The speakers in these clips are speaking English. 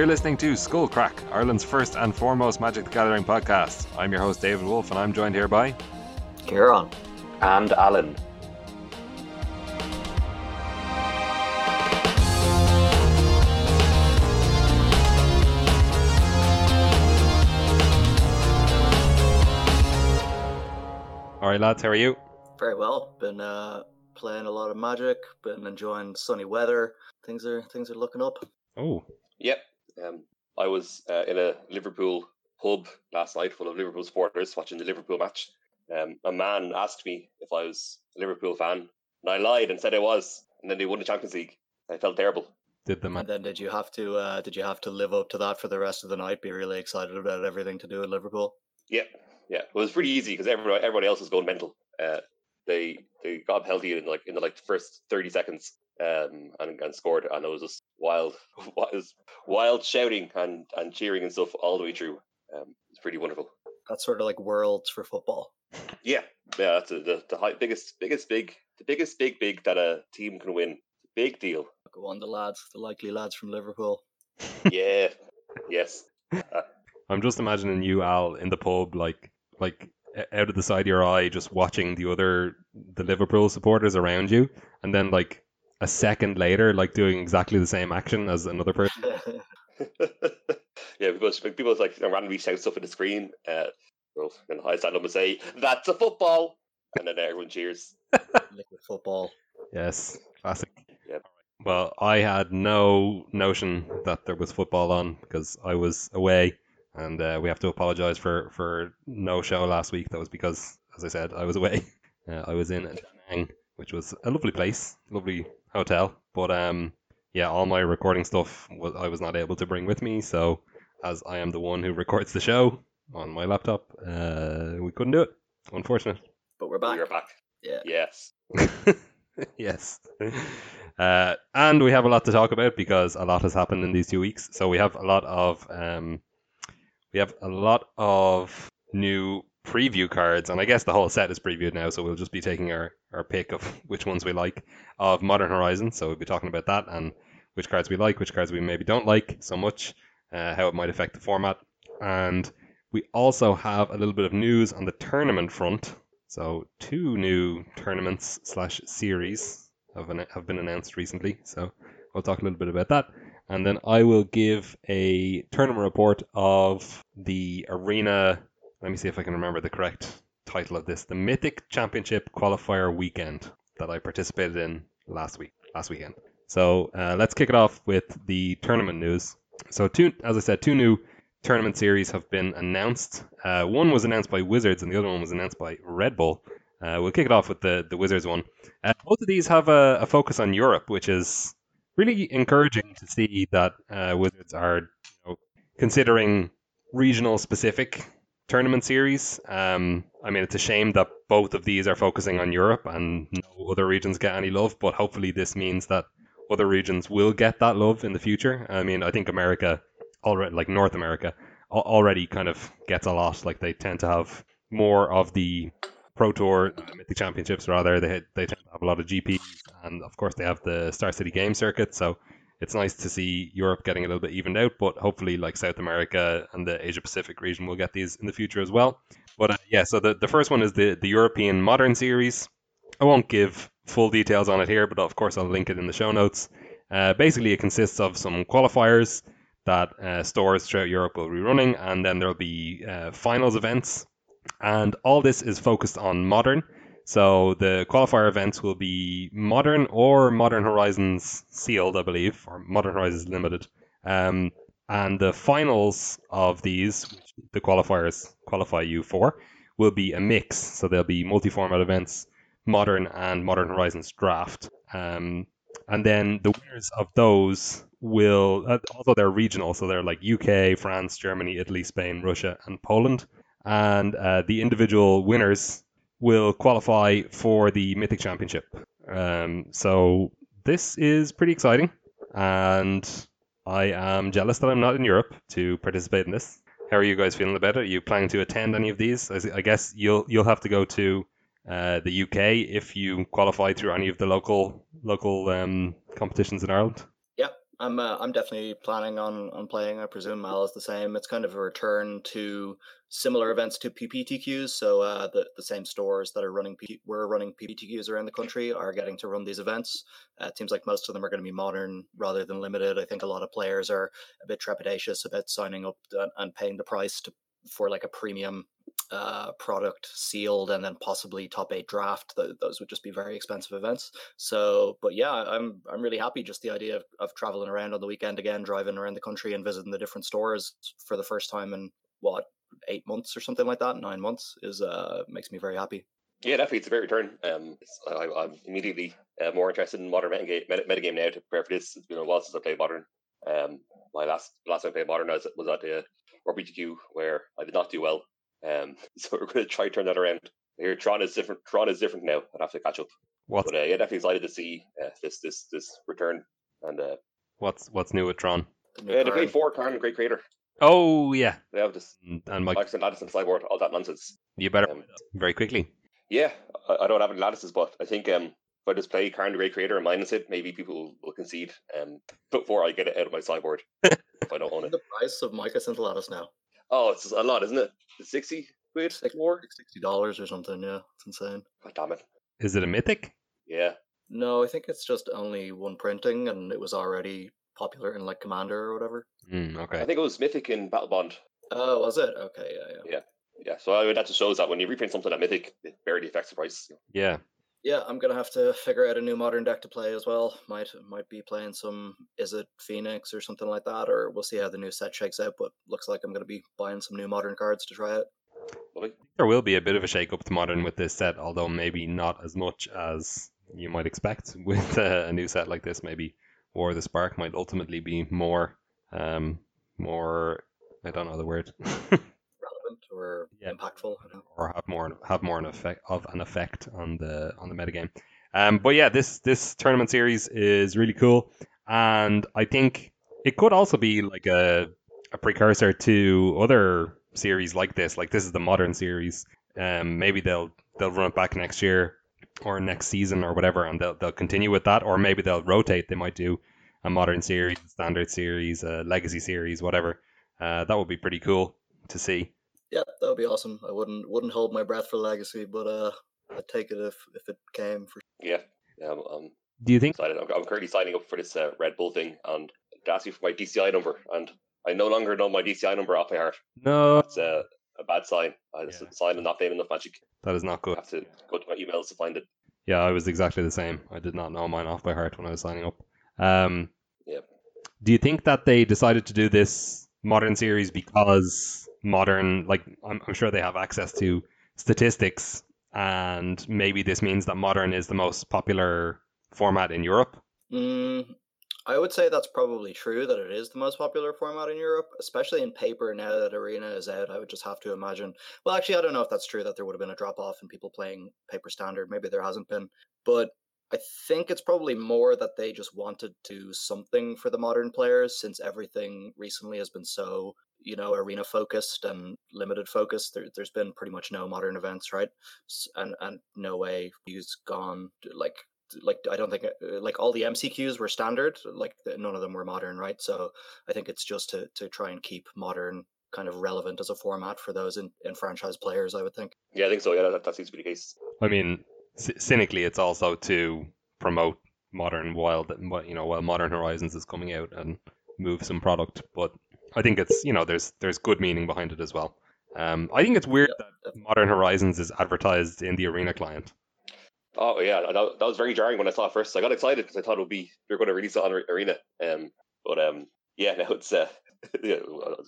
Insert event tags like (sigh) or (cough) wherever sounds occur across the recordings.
You're listening to Skull Crack, Ireland's first and foremost Magic the Gathering podcast. I'm your host, David Wolf, and I'm joined here by Kieran. And Alan. All right, lads, how are you? Very well. Been uh, playing a lot of Magic. Been enjoying sunny weather. Things are things are looking up. Oh, Yep. Um, I was uh, in a Liverpool pub last night full of Liverpool supporters watching the Liverpool match. Um, a man asked me if I was a Liverpool fan, and I lied and said I was. And then they won the Champions League. I felt terrible. did the man? And then did you have to uh, did you have to live up to that for the rest of the night? Be really excited about everything to do with Liverpool. Yeah, yeah. It was pretty easy because everybody, everybody else was going mental. Uh, they they got up healthy in like in the like first thirty seconds um, and and scored, and it was just wild, (laughs) wild, wild shouting and and cheering and stuff all the way through. Um, it's pretty wonderful. That's sort of like worlds for football. Yeah, yeah. That's a, the the high, biggest biggest big the biggest big big that a team can win. Big deal. Go on, the lads, the likely lads from Liverpool. (laughs) Yeah. yes. I'm just imagining you, Al, in the pub, like like out of the side of your eye, just watching the other the Liverpool supporters around you, and then like a second later, like doing exactly the same action as another person. (laughs) yeah, because people like randomly shout stuff at the screen, uh, well, then I stand up and say, "That's a football," and then everyone cheers. (laughs) Liquid football. Yes, classic. Yep. Well, I had no notion that there was football on because I was away, and uh, we have to apologise for for no show last week. That was because, as I said, I was away. (laughs) Uh, I was in Da Nang, which was a lovely place, lovely hotel, but um, yeah, all my recording stuff was I was not able to bring with me. So, as I am the one who records the show on my laptop, uh, we couldn't do it. Unfortunate. But we're back. You're back. Yeah. Yes. (laughs) yes. (laughs) Uh, and we have a lot to talk about because a lot has happened in these two weeks. So we have a lot of um, we have a lot of new preview cards, and I guess the whole set is previewed now. So we'll just be taking our, our pick of (laughs) which ones we like of Modern Horizon. So we'll be talking about that and which cards we like, which cards we maybe don't like so much, uh, how it might affect the format, and we also have a little bit of news on the tournament front. So two new tournaments slash series have been, have been announced recently. So we'll talk a little bit about that, and then I will give a tournament report of the arena. Let me see if I can remember the correct title of this: the Mythic Championship Qualifier Weekend that I participated in last week, last weekend. So uh, let's kick it off with the tournament news. So two, as I said, two new tournament series have been announced. Uh, one was announced by Wizards, and the other one was announced by Red Bull. Uh, we'll kick it off with the, the Wizards one. Uh, both of these have a, a focus on Europe, which is really encouraging to see that uh, Wizards are you know, considering regional specific tournament series. Um, I mean, it's a shame that both of these are focusing on Europe and no other regions get any love, but hopefully this means that other regions will get that love in the future. I mean, I think America already, like North America, already kind of gets a lot. Like they tend to have more of the Pro Tour, Mythic Championships rather. They they tend to have a lot of GPs, and of course they have the Star City Game Circuit. So it's nice to see Europe getting a little bit evened out. But hopefully, like South America and the Asia Pacific region, will get these in the future as well. But uh, yeah, so the the first one is the the European Modern Series. I won't give full details on it here, but of course I'll link it in the show notes. Uh, basically, it consists of some qualifiers that uh, stores throughout Europe will be running, and then there'll be uh, finals events. And all this is focused on modern. So the qualifier events will be modern or Modern Horizons sealed, I believe, or Modern Horizons limited. Um, and the finals of these, which the qualifiers qualify you for, will be a mix. So there'll be multi-format events, modern and Modern Horizons draft. Um, and then the winners of those will, uh, although they're regional, so they're like UK, France, Germany, Italy, Spain, Russia, and Poland. And uh, the individual winners will qualify for the Mythic Championship. Um, so this is pretty exciting, and I am jealous that I'm not in Europe to participate in this. How are you guys feeling about it? Are you planning to attend any of these? I guess you'll you'll have to go to uh, the UK if you qualify through any of the local local um, competitions in Ireland. Yeah, I'm uh, I'm definitely planning on on playing. I presume Mal is the same. It's kind of a return to similar events to PPTQs. So uh, the the same stores that are running P- we're running PPTQs around the country are getting to run these events. Uh, it seems like most of them are going to be modern rather than limited. I think a lot of players are a bit trepidatious about signing up and, and paying the price to for like a premium uh, product sealed and then possibly top eight draft. Th- those would just be very expensive events. So, but yeah, I'm I'm really happy. Just the idea of, of traveling around on the weekend again, driving around the country and visiting the different stores for the first time in what eight months or something like that, nine months is uh makes me very happy. Yeah, definitely, it's a great return. Um, I, am immediately uh, more interested in modern metagame, metagame now to prepare for this. It's been a while since I played modern. Um, my last last time I played modern was, was at the RPTQ where I did not do well. Um, (laughs) so we're going to try turn that around. Here, Tron is different. Tron is different now. I'd have to catch up. What? But uh, yeah, definitely excited to see uh, this this this return. And uh, what's what's new with Tron? The yeah, they played four Karn, great creator. Oh yeah, They have this and, and Mike, Lattice and Lattice and Cyborg, all that nonsense. you better Um, very quickly. yeah, I, I don't have any lattices, but I think um, if I just play Karn the Great Creator and minus it, maybe people will concede um, before I get it out of my sideboard (laughs) if I don't own it. The price of Mycosynth Lattice now Oh, it's a lot, isn't it? It's 60 quid Six- more? sixty dollars or something. Yeah, it's insane. God damn it. Is it a mythic? Yeah. No, I think it's just only one printing, and it was already popular in like Commander or whatever. Mm, I think it was Mythic in Battlebond. Oh, was it? Okay, yeah, yeah. Yeah, so I mean, that just shows that when you reprint something at Mythic, it barely affects the price. Yeah. Yeah, I'm gonna have to figure out a new modern deck to play as well. Might might be playing some is it Phoenix or something like that, or we'll see how the new set shakes out. But looks like I'm gonna be buying some new modern cards to try out. Lovely. There will be a bit of a shake up to modern with this set, although maybe not as much as you might expect (laughs) with uh, a new set like this. Maybe Of the Spark might ultimately be more, um, more. I don't know the word, (laughs) Relevant or Yeah. impactful. I don't know. or have more have more an effect of an effect on the on the metagame. Um, but yeah, this this tournament series is really cool, and I think it could also be like a a precursor to other series like this. Like this is the modern series. Um, maybe they'll they'll run it back next year or next season or whatever, and they'll they'll continue with that, or maybe they'll rotate. They might do a modern series, a standard series, a legacy series, whatever. Uh, that would be pretty cool to see. Yeah, that would be awesome. I wouldn't wouldn't hold my breath for Legacy, but uh, I'd take it if if it came for. Yeah, yeah I'm, I'm Do you think? excited. I'm, I'm currently signing up for this uh, Red Bull thing, and they asked me for my DCI number, and I no longer know my DCI number off by heart. No, It's uh, a bad sign. I just Yeah. signed and not playing enough Magic. that is not good. I good. have to go to my emails to find it. Yeah, I was exactly the same. I did not know mine off by heart when I was signing up. Um, Yep. Do you think that they decided to do this modern series because modern, like, I'm, I'm sure they have access to statistics, and maybe this means that modern is the most popular format in Europe? Mm, I would say that's probably true that it is the most popular format in Europe, especially in paper now that Arena is out. I would just have to imagine. Well, actually, I don't know if that's true that there would have been a drop off in people playing paper standard. Maybe there hasn't been. But I think it's probably more that they just wanted to do something for the modern players since everything recently has been so, you know, arena focused and limited focused. There, there's been pretty much no modern events, right? And, and no way he's gone. Like, like I don't think uh, like all the MCQs were standard, like none of them were modern, right? So I think it's just to to try and keep modern kind of relevant as a format for those in, in franchise players. I would think. Yeah, I think so. Yeah, that, that seems to be the case. I mean, c- cynically, it's also to promote modern while that you know while Modern Horizons is coming out and move some product. But I think it's you know there's there's good meaning behind it as well. Um, I think it's weird that Modern Horizons is advertised in the Arena client. Oh yeah, that, that was very jarring when I saw it first. I got excited because I thought it would be they're going to release it on Arena. Um, but um, yeah, (laughs) now it's uh, (laughs) yeah,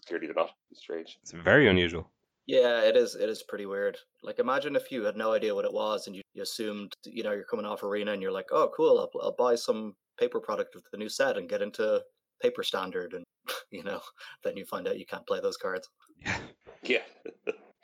clearly they're not. It's strange. It's very unusual. Yeah, it is. It is pretty weird. Like, imagine if you had no idea what it was and you, you assumed, you know, you're coming off Arena and you're like, oh, cool, I'll, I'll buy some paper product with the new set and get into paper standard, and (laughs) you know, then you find out you can't play those cards. Yeah. Yeah,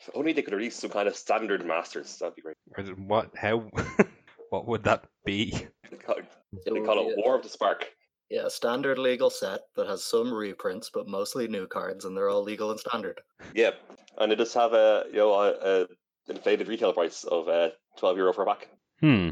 if only they could release some kind of standard masters. That'd be great. Or is it- What? How? (laughs) what would that be? They call, It they call it a- War of the Spark. Yeah, a standard legal set that has some reprints, but mostly new cards, and they're all legal and standard. Yeah, and they just have a you know a, a inflated retail price of uh, twelve euro for a pack. Hmm.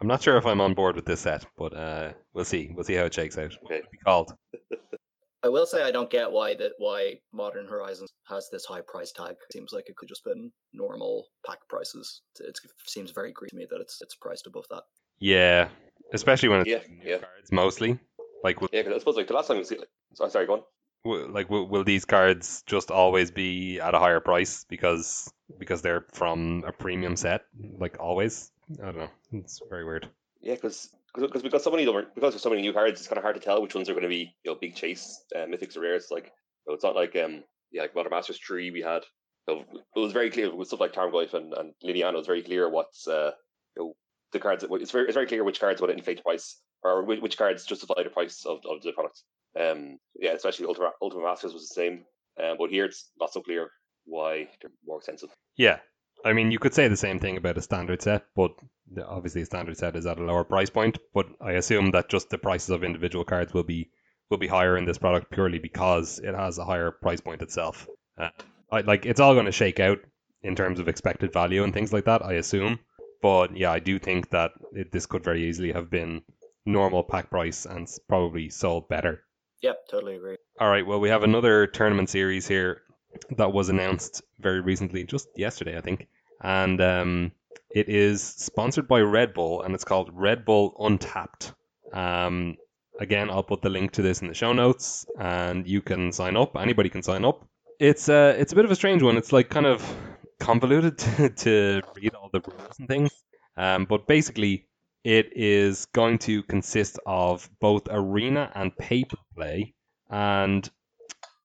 I'm not sure if I'm on board with this set, but uh, we'll see. We'll see how it shakes out. What Okay. would it be called? (laughs) I will say I don't get why that why Modern Horizons has this high price tag. It Seems like it could just been normal pack prices. It seems very green to me that it's it's priced above that. Yeah, especially when it's Yeah, new yeah. cards mostly. Like, will, Yeah, because I suppose like the last time we see, like, so, sorry, go on. will- like will, will these cards just always be at a higher price because because they're from a premium set? Like always? I don't know. It's very weird. Yeah, because because got so many different- because there's so many new cards, it's kind of hard to tell which ones are going to be you know big chase uh, mythics or rares. Like it's not like um yeah like Modern Masters three we had. It was very clear with stuff like Tarmogoyf and and Liliana. It was very clear what's uh you know the cards. It's very it's very clear which cards would inflate the price or which, which cards justify the price of, of the product. Um yeah, especially Ultima Ultima Masters was the same. Um, but here it's not so clear why they're more expensive. Yeah. I mean, you could say the same thing about a standard set, but obviously a standard set is at a lower price point. But I assume that just the prices of individual cards will be will be higher in this product purely because it has a higher price point itself. Uh, I, like it's all going to shake out in terms of expected value and things like that. I assume, but yeah, I do think that it, this could very easily have been normal pack price and probably sold better. Yep, totally agree. All right. Well, we have another tournament series here that was announced very recently, just yesterday, I think, and um, it is sponsored by Red Bull, and it's called Red Bull Untapped. Um, again, I'll put the link to this in the show notes, and you can sign up. Anybody can sign up. It's uh, it's a bit of a strange one. It's like kind of convoluted (laughs) to, to read all the rules and things, um, but basically. It is going to consist of both arena and paper play, and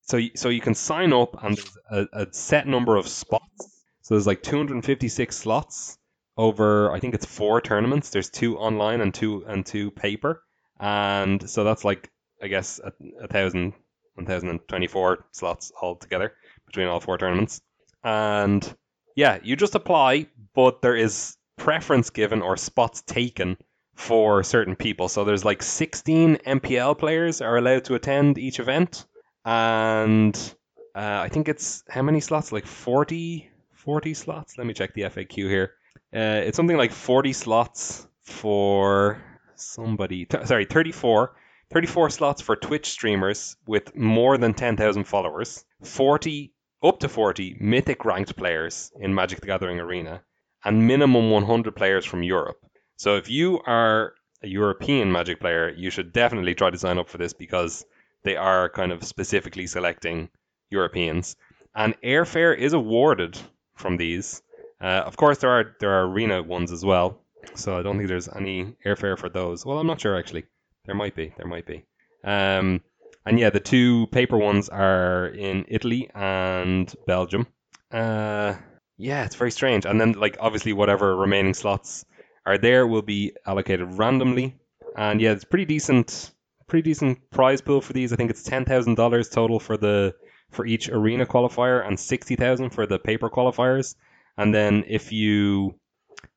so y- so you can sign up and there's a, a set number of spots. So there's like 256 slots over I think it's four tournaments. There's two online and two and two paper, and so that's like I guess a, a thousand, 1,024 slots altogether between all four tournaments. And yeah, you just apply, but there is preference given or spots taken for certain people. So there's like 16 MPL players are allowed to attend each event and uh, I think it's how many slots? Like 40, 40 slots. Let me check the FAQ here. Uh, it's something like 40 slots for somebody. Sorry, 34. 34 slots for Twitch streamers with more than 10,000 followers. 40 up to 40 mythic ranked players in Magic the Gathering Arena, and minimum 100 players from Europe. So if you are a European Magic player, you should definitely try to sign up for this because they are kind of specifically selecting Europeans. And airfare is awarded from these. Uh, of course, there are there are arena ones as well, so I don't think there's any airfare for those. Well, I'm not sure actually. There might be. There might be. Um, and yeah, the two paper ones are in Italy and Belgium. Uh, yeah, it's very strange. And then, like, obviously, whatever remaining slots are there will be allocated randomly. And yeah, it's pretty decent, pretty decent prize pool for these. I think it's ten thousand dollars total for the for each arena qualifier and sixty thousand for the paper qualifiers. And then if you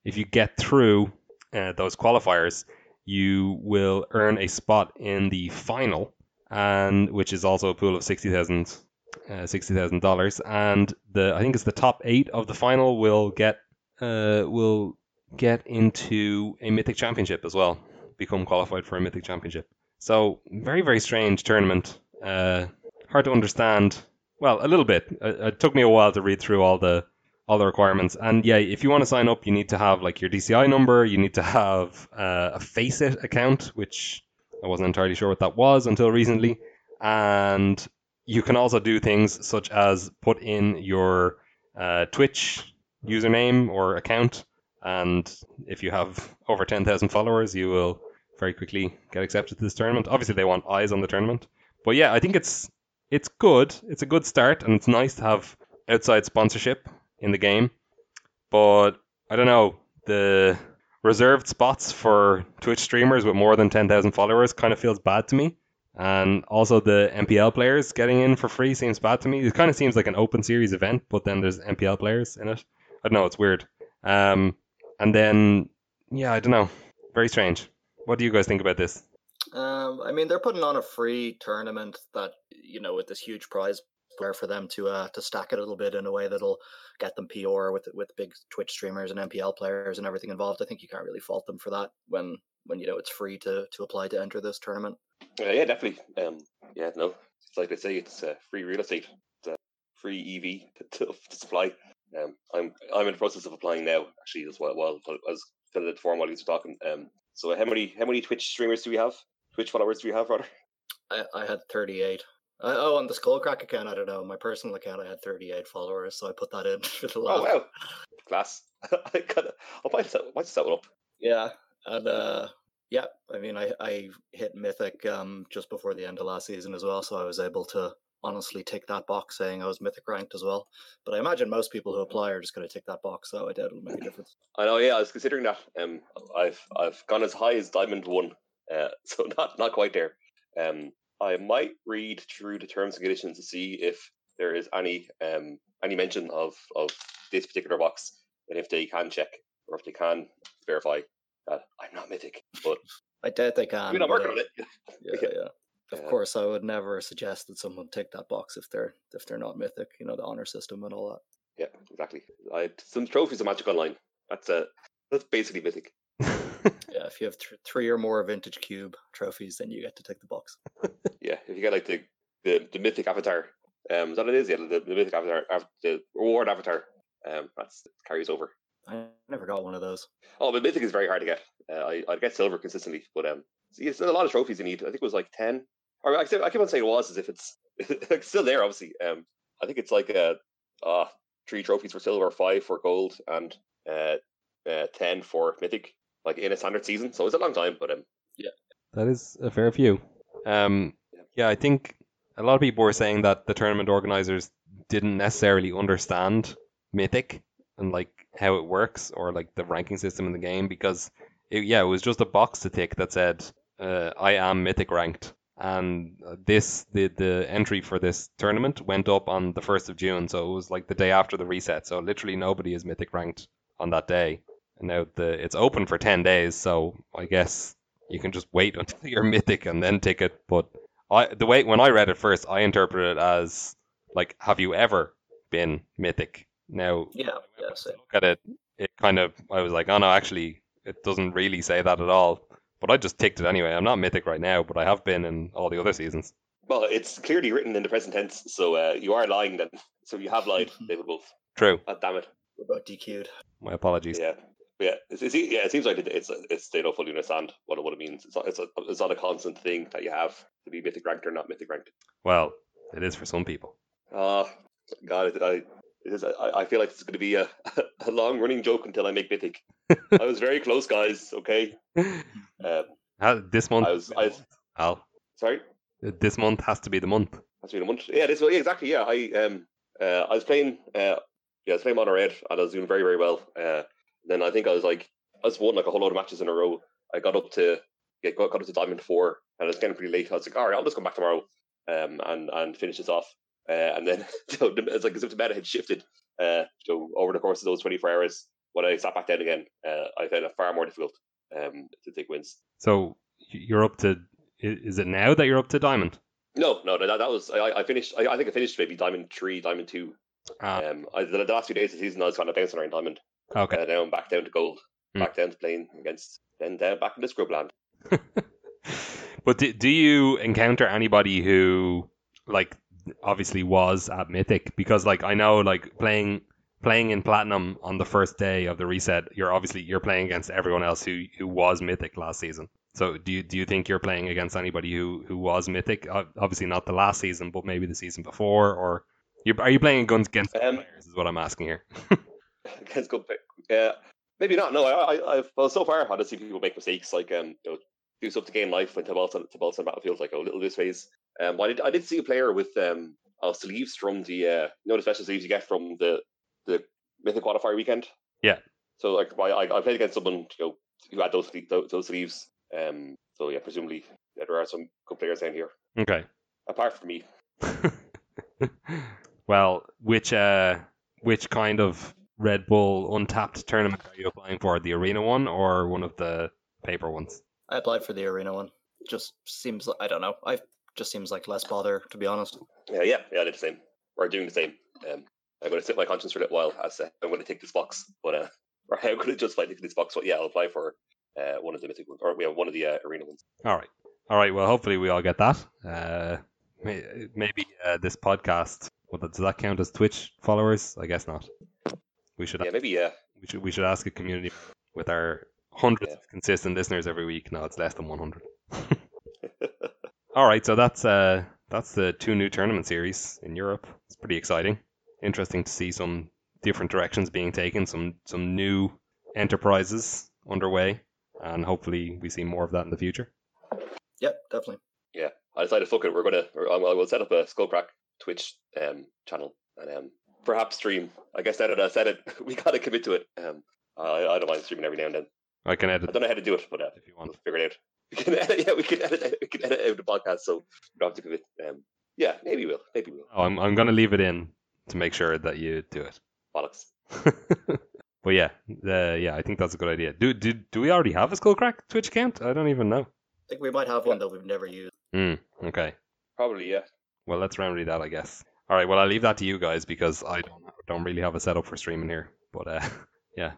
if you get through uh, those qualifiers, you will earn a spot in the final, and which is also a pool of sixty thousand uh, sixty thousand dollars. And the I think it's the top eight of the final will get uh, will get into a mythic championship as well, become qualified for a mythic championship. So very very strange tournament. Uh, hard to understand. Well, a little bit. It, it took me a while to read through all the all the requirements. And yeah, if you want to sign up, you need to have like your DCI number. You need to have uh, a Faceit account, which I wasn't entirely sure what that was until recently. And you can also do things such as put in your uh, Twitch username or account. And if you have over 10,000 followers, you will very quickly get accepted to this tournament. Obviously, they want eyes on the tournament. But yeah, I think it's it's good. It's a good start, and it's nice to have outside sponsorship in the game. But I don't know, the reserved spots for Twitch streamers with more than 10,000 followers kind of feels bad to me. And also the MPL players getting in for free seems bad to me. It kind of seems like an open series event, but then there's MPL players in it. I don't know, it's weird. Um, and then, yeah, I don't know. Very strange. What do you guys think about this? Um, I mean, they're putting on a free tournament that you know with this huge prize where for them to uh, to stack it a little bit in a way that'll get them PR with with big Twitch streamers and MPL players and everything involved. I think you can't really fault them for that when when you know it's free to to apply to enter this tournament. Uh, yeah, definitely. Um, yeah, no, it's like they say, it's uh, free real estate, it's, uh, free EV to, to supply. Um, I'm I'm in the process of applying now, actually, as well. While I was filling out the form while you were talking. Um, so how many how many Twitch streamers do we have? Twitch followers do we have, rather? I, I had 38. I, oh, on the Skullcrack account, I don't know. My personal account, I had 38 followers, so I put that in (laughs) for the Oh wow, class! (laughs) I gotta, I'll might set, might set one up. Yeah, and uh, yeah, I mean, I I hit Mythic um just before the end of last season as well, so I was able to honestly tick that box saying I was Mythic ranked as well. But I imagine most people who apply are just going to tick that box, so I doubt it'll make a difference. I know, yeah, I was considering that. Um, I've I've gone as high as Diamond One, uh, (laughs) so not not quite there. Um, I might read through the terms and conditions to see if there is any um any mention of of this particular box, and if they can check or if they can verify that I'm not mythic. But I doubt they can. we're not working uh, on it. (laughs) Yeah, yeah. Of Yeah. course, I would never suggest that someone tick that box if they're if they're not Mythic. You know, the honor system and all that. Yeah, exactly. I some trophies of Magic Online. That's uh that's basically mythic. (laughs) Yeah, if you have th- three or more Vintage Cube trophies, then you get to tick the box. (laughs) Yeah, if you get like the the, the mythic avatar, um, is that it is? Yeah, the, the mythic avatar, av- the reward avatar, um, that's carries over. I never got one of those. Oh, but mythic is very hard to get. Uh, I I get silver consistently, but um, it's a lot of trophies you need. I think it was like ten, I, keep- I keep on saying it was as if it's (laughs) it's still there. Obviously, um, I think it's like uh, uh three trophies for silver, five for gold, and uh, uh ten for mythic, like in a standard season. So it's a long time, but um, That is a fair few. Um, Yeah. yeah, I think a lot of people were saying that the tournament organizers didn't necessarily understand Mythic and like how it works or like the ranking system in the game because it, yeah, it was just a box to tick that said uh, I am Mythic ranked, and this the the entry for this tournament went up on the first of June, so it was like the day after the reset. So literally nobody is Mythic ranked on that day. And now the it's open for ten days, so I guess you can just wait (laughs) until you're mythic and then take it. But I the way when I read it first, I interpreted it as like, have you ever been mythic? Now Yeah, yeah, look at it, it kind of I was like, oh no, actually, it doesn't really say that at all. But I just ticked it anyway. I'm not mythic right now, but I have been in all the other seasons. well, it's clearly written in the present tense, so uh, you are lying then. So you have lied, (laughs) David Wolf. True. God damn it. We're about DQ'd. My apologies. Yeah, yeah. It's, it's, yeah, it seems like it's it's they don't fully understand what it, what it means. It's not it's, a, it's not a constant thing that you have to be mythic ranked or not mythic ranked. Well, it is for some people. Ah, God, it, I, it is, I, I feel like it's going to be a, (laughs) a long running joke until I make mythic. (laughs) I was very close, guys. Okay. (laughs) Uh, Uh, this month, I was, I was, Al, sorry. this month has to be the month. That's been a month. Yeah, this yeah, exactly. Yeah, I um uh, I was playing uh yeah, I was playing Mono Red and I was doing very very well. Uh, then I think I was like I just won like a whole lot of matches in a row. I got up to yeah, got, got up to Diamond Four and I was getting pretty late. I was like, all right, I'll just come back tomorrow, um, and and finish this off. Uh, and then (laughs) so it's like as if the meta had shifted. Uh, so over the course of those twenty four hours, when I sat back down again, uh, I found it far more difficult um to take wins. So you're up to. Is it now that you're up to diamond? No, no, that, that was I, I finished. I, I think I finished maybe Diamond Three, Diamond Two. Ah, Um, I, the, the last few days of the season, I was kind of bouncing around Diamond. okay. Uh, now I'm back down to gold, Hmm. back down to playing against, then down back into scrubland. (laughs) but do, do you encounter anybody who like obviously was at mythic because like i know like playing playing in platinum on the first day of the reset you're obviously you're playing against everyone else who who was mythic last season so do you do you think you're playing against anybody who who was mythic obviously not the last season but maybe the season before or you are you playing guns against Um, players is what i'm asking here (laughs) against good. Yeah, maybe not. No, I, I, I've well so far I just see people make mistakes like um, you know, do stuff to gain life when Tibalt's on Tibalt's on battlefield like a little this phase. Um, I did I did see a player with um, uh, sleeves from the uh, you know the special sleeves you get from the the Mythic qualifier weekend. Yeah. So like I I I played against someone you know who had those those, those sleeves. Um, so yeah, presumably yeah, there are some good players down here okay apart from me. (laughs) well, which uh, which kind of Red Bull untapped tournament are you applying for? The arena one or one of the paper ones? I applied for the arena one. Just seems like I don't know. I just seems like less bother to be honest. Yeah, yeah, yeah, I did the same. We're doing the same. Um, I'm going to sit my conscience for a little while as uh, I'm going to take this box, but uh, or how could it just like this box? But yeah, I'll apply for uh, one of the mythic ones, or we have one of the uh, arena ones. All right. All right. Well, hopefully we all get that. Uh, may- maybe uh, this podcast. Well, does that count as Twitch followers? I guess not. We should Yeah, maybe yeah. we should we should ask a community with our hundreds Yeah. of consistent listeners every week. No, it's less than one hundred. (laughs) All right. So that's uh that's the two new tournament series in Europe. It's pretty exciting. Interesting to see some different directions being taken. Some some new enterprises underway, and hopefully we see more of that in the future. Yep, definitely. yeah, I decided, fuck it, we're gonna, or I will set up a Skullcrack Twitch um, channel and um, perhaps stream. I guess now that I said it, (laughs) we gotta commit to it. Um, I, I don't mind streaming every now and then. I can edit. I don't know how to do it, but uh, if you want. we'll figure it out. We can edit, (laughs) yeah, we can edit, (laughs) we can edit out the podcast, so we don't have to commit. Um, yeah, maybe we'll, maybe we'll. Oh, I'm I'm gonna leave it in to make sure that you do it. Bollocks. (laughs) but yeah, uh, yeah, I think that's a good idea. Do do do we already have a Skullcrack Twitch account? I don't even know. I think we might have one that we've never used. Hmm. Okay. Probably, yeah. Well, let's remedy that, I guess. All right. Well, I'll leave that to you guys because I don't don't really have a setup for streaming here. But uh, yeah,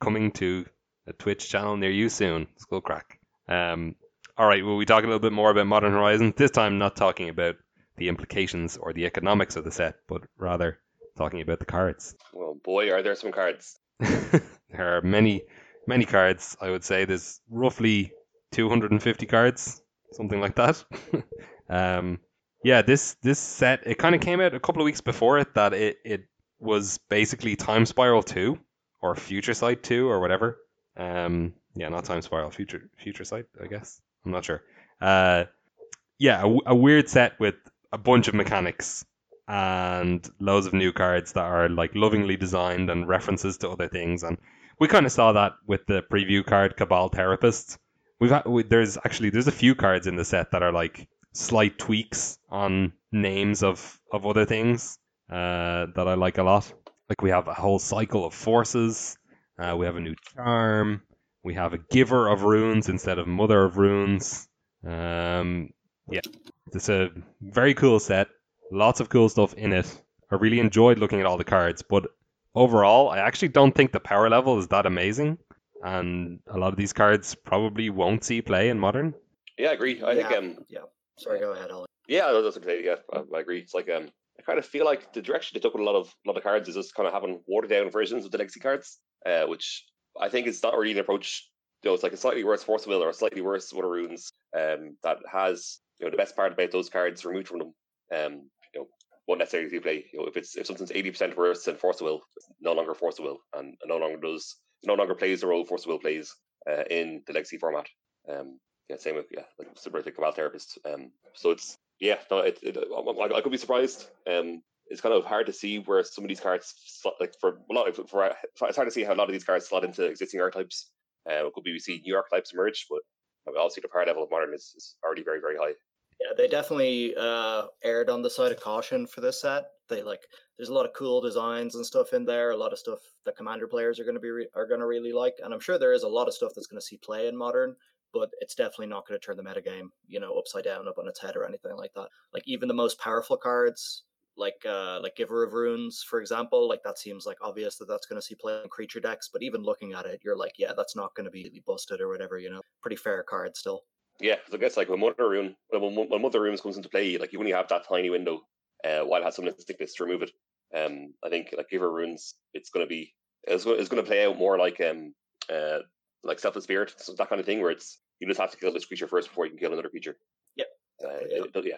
coming to a Twitch channel near you soon, Skullcrack. Um. All right. Will we talk a little bit more about Modern Horizons? This time, not talking about the implications or the economics of the set, but rather talking about the cards. Well, boy, are there some cards. (laughs) there are many, many cards. I would say there's roughly 250 cards, something like that. (laughs) um, yeah, this this set it kind of came out a couple of weeks before it that it it was basically Time Spiral 2 or Future Sight 2 or whatever. Um, yeah, not Time Spiral, Future Future Sight, I guess. I'm not sure. Uh, yeah, a weird set with a bunch of mechanics and loads of new cards that are like lovingly designed and references to other things. And we kind of saw that with the preview card Cabal Therapist. We've had, we, there's actually there's a few cards in the set that are like slight tweaks on names of of other things uh, that I like a lot. Like we have a whole cycle of forces. Uh, we have a new charm. We have a giver of runes instead of mother of runes. Um, yeah, it's a very cool set. Lots of cool stuff in it. I really enjoyed looking at all the cards, but overall, I actually don't think the power level is that amazing. And a lot of these cards probably won't see play in modern. Yeah, I agree. I yeah, think um, yeah. Sorry, go ahead, Ollie. Yeah, that's okay. Yeah, I, I agree. It's like um, I kind of feel like the direction they took with a lot of a lot of cards is just kind of having watered down versions of the legacy cards, uh, which I think it's not really an approach. You know, it's like a slightly worse Force Will or a slightly worse Water Runes um, that has you know the best part about those cards removed from them. Um, you know, won't necessarily play. You know, if it's if something's eighty percent worse than Force Will, no longer Force Will, and no longer does no longer plays the role Force Will plays uh, in the legacy format. Um, yeah, same with yeah, like to Cabal Therapist. Um, so it's yeah, no, it, it, I, I could be surprised. Um, it's kind of hard to see where some of these cards, slot, like for a lot of, for, it's hard to see how a lot of these cards slot into existing archetypes. Uh, it could be we see new archetypes emerge, but obviously the power level of modern is, is already very, very high. Yeah, they definitely uh, aired on the side of caution for this set. They like, there's a lot of cool designs and stuff in there. A lot of stuff that commander players are going to be re- are going to really like, and I'm sure there is a lot of stuff that's going to see play in modern. But it's definitely not going to turn the metagame, you know, upside down, up on its head, or anything like that. Like even the most powerful cards, like uh, like Giver of Runes, for example, like that seems like obvious that that's going to see play in creature decks. But even looking at it, you're like, yeah, that's not going to be busted or whatever. You know, pretty fair card still. Yeah, I guess like when Mother Rune, when, when Mother Runes comes into play, like you only have that tiny window uh, while it has some instinctness to remove it. Um, I think like Giver of Runes, it's going to be it's going to play out more like um uh like Selfless Spirit, so that kind of thing where it's you just have to kill this creature first before you can kill another creature. Uh, yeah,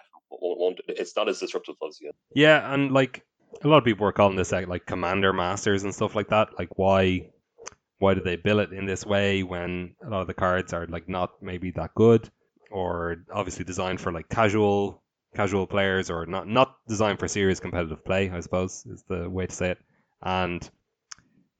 it's not as disruptive as you. Yeah, and like a lot of people were calling this out like commander masters and stuff like that. Like why why do they bill it in this way when a lot of the cards are like not maybe that good or obviously designed for like casual casual players or not not designed for serious competitive play, I suppose is the way to say it. And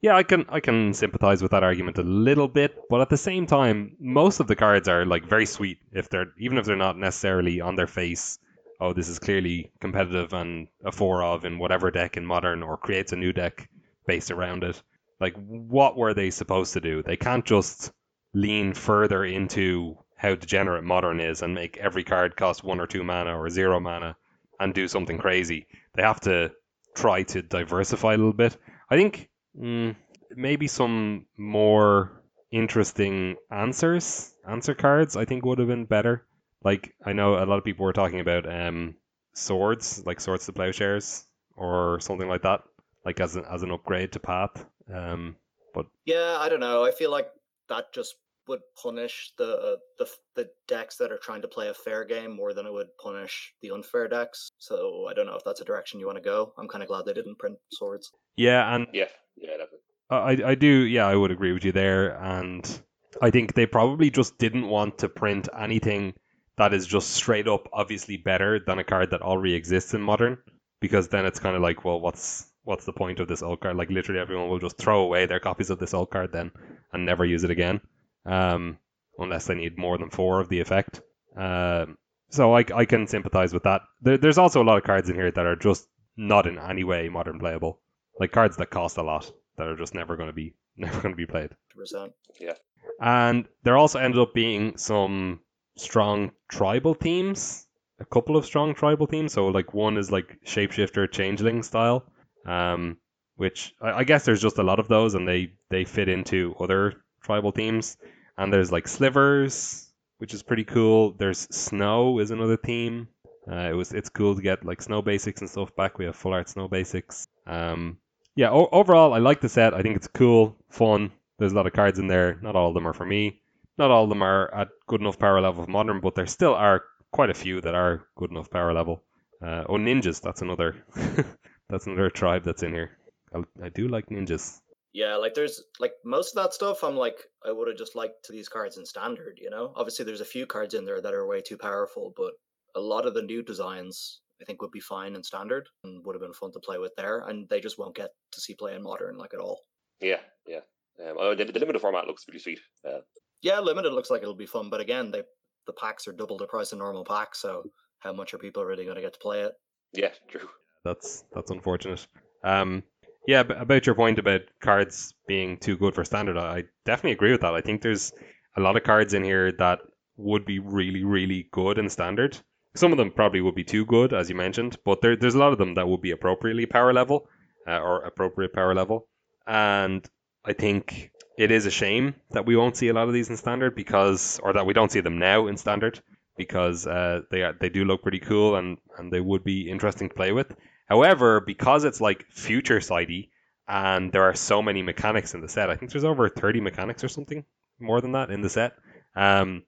yeah, I can I can sympathize with that argument a little bit, but at the same time, most of the cards are like very sweet if they're even if they're not necessarily on their face oh, this is clearly competitive and a four of in whatever deck in modern or creates a new deck based around it. Like, what were they supposed to do? They can't just lean further into how degenerate modern is and make every card cost one or two mana or zero mana and do something crazy. they have to try to diversify a little bit. I think mm, maybe some more interesting answers, answer cards, I think would have been better. Like I know a lot of people were talking about um, swords, like swords to plowshares or something like that, like as an, as an upgrade to path. Um, but Yeah, I don't know. I feel like that just would punish the the the decks that are trying to play a fair game more than it would punish the unfair decks. So I don't know if that's a direction you want to go. I'm kind of glad they didn't print swords. yeah, and Yeah, yeah, definitely. I I do yeah I would agree with you there, and I think they probably just didn't want to print anything that is just straight up obviously better than a card that already exists in modern, because then it's kind of like well what's what's the point of this old card? Like literally everyone will just throw away their copies of this old card then and never use it again, um, unless they need more than four of the effect. Um, so I I can sympathize with that. There, there's also a lot of cards in here that are just not in any way modern playable, like cards that cost a lot that are just never going to be (laughs) never going to be played. 100%. And there also ended up being some strong tribal themes, a couple of strong tribal themes. So like one is like shapeshifter changeling style, um, which I, I guess there's just a lot of those, and they they fit into other tribal themes. And there's like slivers, which is pretty cool. There's snow is another theme. Uh, it was it's cool to get like snow basics and stuff back. We have full art snow basics. Um, yeah, o- overall, I like the set. I think it's cool, fun. There's a lot of cards in there. Not all of them are for me. Not all of them are at good enough power level of modern, but there still are quite a few that are good enough power level. Uh, oh, ninjas. That's another. (laughs) that's another tribe that's in here. I, I do like ninjas. Yeah, like there's like most of that stuff. I'm like, I would have just liked these cards in standard. You know, obviously there's a few cards in there that are way too powerful, but a lot of the new designs I think would be fine in standard and would have been fun to play with there. And they just won't get to see play in modern like at all. Yeah, yeah. Um, oh, the, the limited format looks pretty sweet. Uh, Yeah, limited looks like it'll be fun, but again, they the packs are double the price of normal packs. So how much are people really going to get to play it? yeah, true. That's that's unfortunate. Um, yeah, ab- about your point about cards being too good for standard, I I definitely agree with that. I think there's a lot of cards in here that would be really, really good in standard. Some of them probably would be too good, as you mentioned, but there, there's a lot of them that would be appropriately power level uh, or appropriate power level. And I think it is a shame that we won't see a lot of these in standard because, or that we don't see them now in standard because uh, they are, they do look pretty cool and, and they would be interesting to play with. However, because it's like future sidey and there are so many mechanics in the set, I think there's over 30 mechanics or something more than that in the set. Um,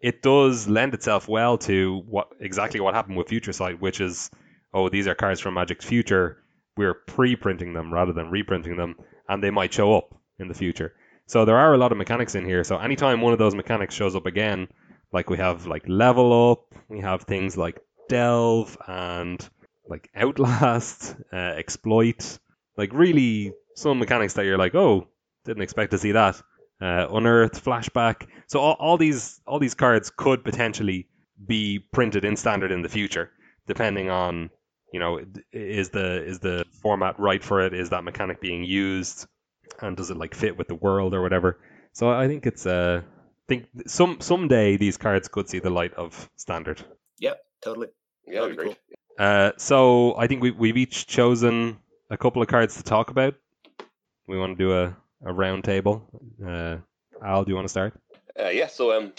it does lend itself well to what exactly what happened with Future Sight, which is, oh, these are cards from Magic's future. We're pre-printing them rather than reprinting them, and they might show up in the future. So there are a lot of mechanics in here. So anytime one of those mechanics shows up again, like we have like level up, we have things like delve and like outlast, (laughs) uh, exploit, like really some mechanics that you're like, oh, didn't expect to see that. Uh, unearth, flashback. So all, all these all these cards could potentially be printed in standard in the future, depending on you know is the is the format right for it? Is that mechanic being used? And does it like fit with the world or whatever? So I think it's uh, I think some someday these cards could see the light of standard. Totally. Yeah, that'd be That'd be great. Uh, so I think we we've each chosen a couple of cards to talk about. We want to do a, a round table. Uh, Al, do you want to start? Uh, yeah, so um,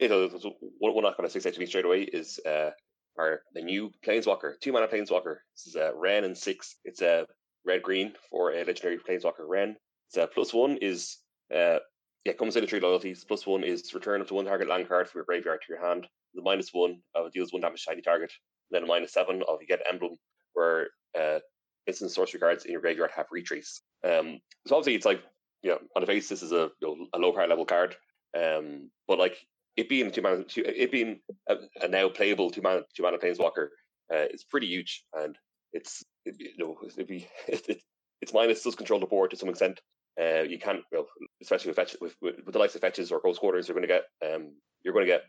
so one, one kind of sticks out to me straight away is uh, our the new Planeswalker, two mana Planeswalker. This is uh, Wrenn and Six. It's a uh, red green for a legendary Planeswalker Wrenn. It's uh, plus one is uh, yeah comes in a three loyalties. Plus one is return up to one target land card from your graveyard to your hand. The minus one uh, deals one damage to any target. And then a minus seven of you get emblem where uh, instant sorcery cards in your graveyard have retrace. Um, so obviously it's like you know on the face this is a you know, a low power level card. Um, but like it being two mana, it being a, a now playable two mana two mana planeswalker uh, is pretty huge, and it's it, you know it'd be (laughs) it, it, its minus does control the board to some extent. Uh, you can't, well, especially with, fetch, with, with with the likes of fetches or close quarters, you're going to get um you're going to get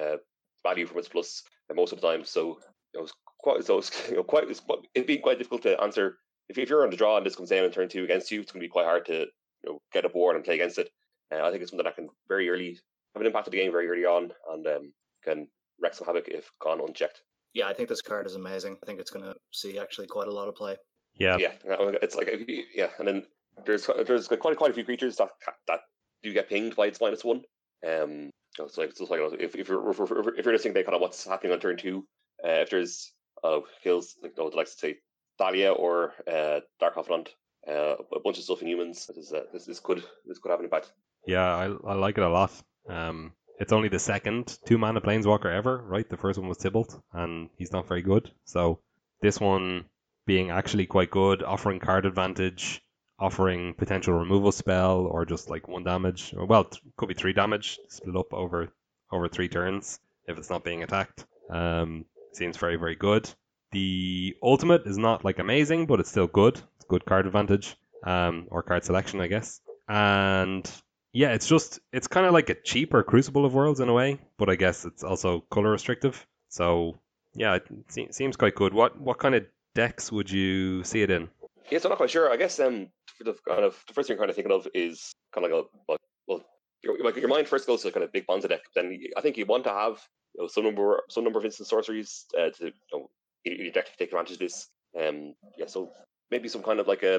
uh, value from its plus uh, most of the time. So know, it's quite so it's, (laughs) you know, quite it's, it'd quite difficult to answer if, if you're on the draw and this comes down in turn two against you. It's going to be quite hard to you know get a board and play against it. Uh, I think it's something that can very early have an impact of the game very early on and um, can wreak some havoc if gone unchecked. Yeah, I think this card is amazing. I think it's going to see actually quite a lot of play. Yeah, Yeah, it's like yeah, and then there's there's quite quite a few creatures that that do get pinged by its minus one. Um, so it's like, it's like if, if you're if, if you're listening to kind of what's happening on turn two, uh, if there's uh, kills like no, like to say Thalia or uh, Dark Hoffland, uh, a bunch of stuff in humans. This is uh, this, this could this could have an impact. Yeah, I I like it a lot. Um, it's only the second two mana planeswalker ever, right? The first one was Tibalt, and he's not very good. So this one being actually quite good, offering card advantage, offering potential removal spell, or just like one damage. Well, it could be three damage, split up over over three turns if it's not being attacked. Um, seems very very good. The ultimate is not like amazing, but it's still good. Good card advantage, um, or card selection, I guess. And yeah, it's just it's kind of like a cheaper Crucible of Worlds in a way, but I guess it's also color restrictive. So yeah, it seems quite good. What what kind of decks would you see it in? Yes, I'm not quite sure. I guess um, the kind of the first thing you're kind of thinking of is kind of like a well, your, like your mind first goes to kind of big Ponza deck. Then I think you want to have you know, some number some number of instant sorceries uh, to you know, your deck to take advantage of this. Um, yeah, so maybe some kind of like a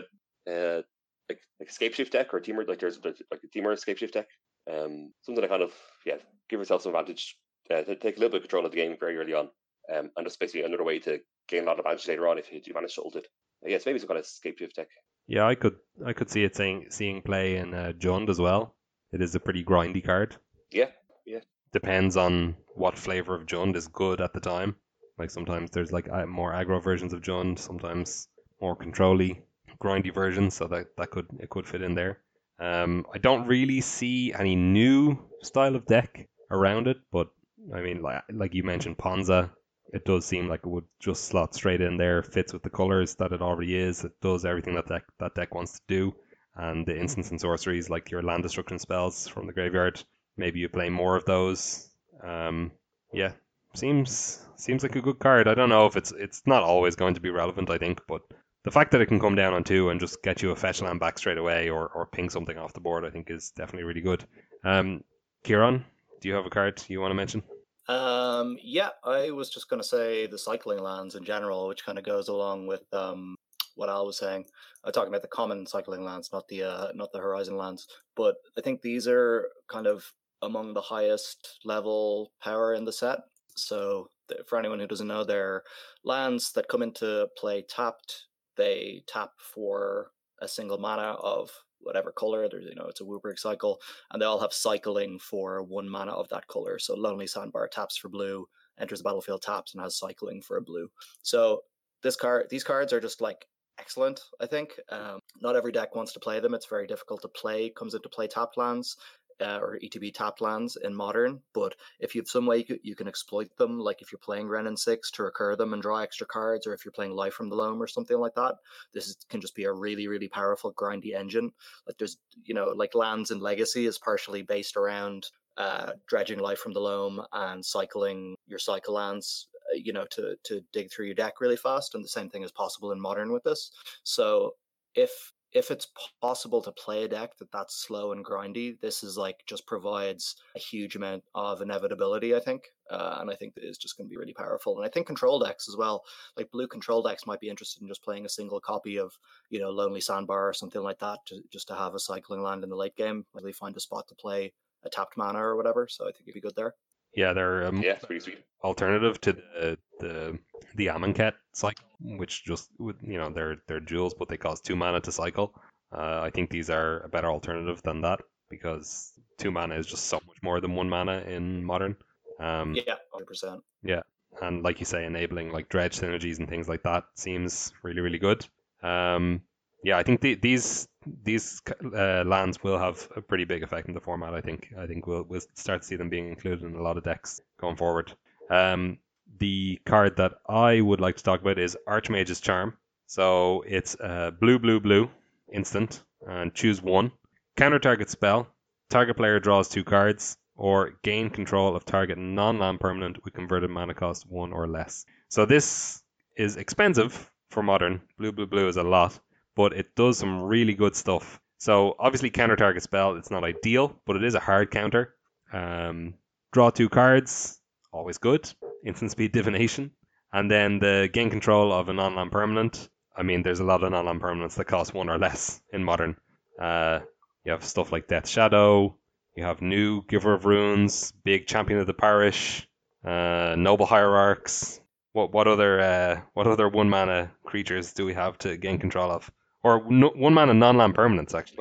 uh, like like Scapeshift deck or a Temur like there's like a Temur Scapeshift deck. Um, something to kind of yeah give yourself some advantage uh, to take a little bit of control of the game very early on. Um, and just basically another way to gain a lot of advantage later on if you do manage to hold it. Uh, yes, maybe some kind of Scapeshift deck. Yeah, I could I could see it saying seeing play in uh, Jund as well. It is a pretty grindy card. Yeah, yeah. Depends on what flavor of Jund is good at the time. Like sometimes there's like more aggro versions of Jund, sometimes more controlly grindy version, so that that could it could fit in there. Um, I don't really see any new style of deck around it, but I mean, like like you mentioned, Ponza, it does seem like it would just slot straight in there, fits with the colors that it already is. It does everything that deck, that deck wants to do, and the instants and sorceries like your land destruction spells from the graveyard. Maybe you play more of those. Um, yeah, seems seems like a good card. I don't know if it's it's not always going to be relevant. I think, but the fact that it can come down on two and just get you a fetch land back straight away or, or ping something off the board, I think is definitely really good. Um, Kieran, do you have a card you want to mention? Um, yeah, I was just going to say the cycling lands in general, which kind of goes along with um, what Al was saying. I'm talking about the common cycling lands, not the uh, not the horizon lands. But I think these are kind of among the highest level power in the set. So for anyone who doesn't know, they're lands that come into play tapped they tap for a single mana of whatever color. There's you know it's a WUBRG cycle, and they all have cycling for one mana of that color. So Lonely Sandbar taps for blue, enters the battlefield, taps, and has cycling for a blue. So this card, these cards are just like excellent. I think um, not every deck wants to play them. It's very difficult to play. Comes into play tap lands uh, or ETB tap lands in modern, but if you have some way you, you can exploit them, like if you're playing Wrenn and Six to recur them and draw extra cards, or if you're playing Life from the Loam or something like that, this is, can just be a really, really powerful grindy engine. Like there's, you know, like lands and Legacy is partially based around uh, dredging Life from the Loam and cycling your cycle lands uh, you know to to dig through your deck really fast and the same thing is possible in modern with this so if if it's possible to play a deck that that's slow and grindy, this is like just provides a huge amount of inevitability, I think. Uh, and I think that is just going to be really powerful. And I think control decks as well, like blue control decks might be interested in just playing a single copy of, you know, Lonely Sandbar or something like that, to, just to have a cycling land in the late game, really find a spot to play a tapped mana or whatever. So I think it'd be good there. Yeah, they're um, yeah, pretty sweet alternative to the the the Amonkhet cycle, which just you know they're they're jewels, but they cost two mana to cycle. Uh, I think these are a better alternative than that because two mana is just so much more than one mana in modern. Um, yeah, hundred percent. Yeah, and like you say, enabling like dredge synergies and things like that seems really really good. Um, yeah, I think the, these these uh, lands will have a pretty big effect in the format. I think I think we'll we'll start to see them being included in a lot of decks going forward. Um, the card that I would like to talk about is Archmage's Charm. So it's uh, blue, blue, blue, instant, and choose one. Counter target spell. Target player draws two cards, or gain control of target non-land permanent with converted mana cost one or less. So this is expensive for modern. Blue, blue, blue is a lot but it does some really good stuff. So obviously counter target spell, it's not ideal, but it is a hard counter. Um, draw two cards, always good. Instant speed divination. And then the gain control of a non-land permanent. I mean, there's a lot of non-land permanents that cost one or less in modern. Uh, you have stuff like Death Shadow. You have new Giver of Runes, big Champion of the Parish, uh, Noble Hierarchs. What what other uh, what other one mana creatures do we have to gain control of? Or no, one mana non-land permanents actually.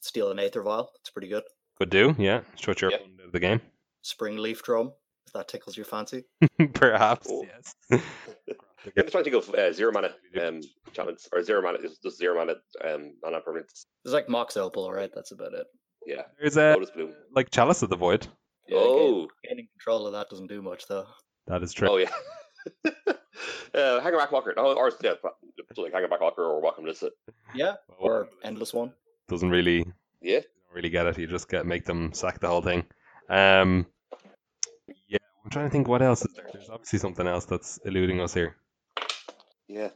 Steal an Aether Vial. That's pretty good. Could do, yeah. Shut your Yeah. opponent out of the game. Spring Leaf Drum. If that tickles your fancy. (laughs) Perhaps, Oh. yes. I'm just trying to think of uh, zero mana um, enchantments or zero mana, just zero mana um, non permanents. There's like Mox Opal, right? That's about it. Yeah, There's a Lotus Bloom. like Chalice of the Void. Yeah, oh, gain- gaining control of that doesn't do much though. That is true. oh yeah. (laughs) uh, Hangerback Walker, oh, or yeah, so like Hangerback Walker or Walking Ballista. Yeah, Oh, or Endless One. doesn't really Yeah, don't really get it. You just get make them sack the whole thing. Um, yeah, I'm trying to think what else is there. There's obviously something else that's eluding us here. yeah.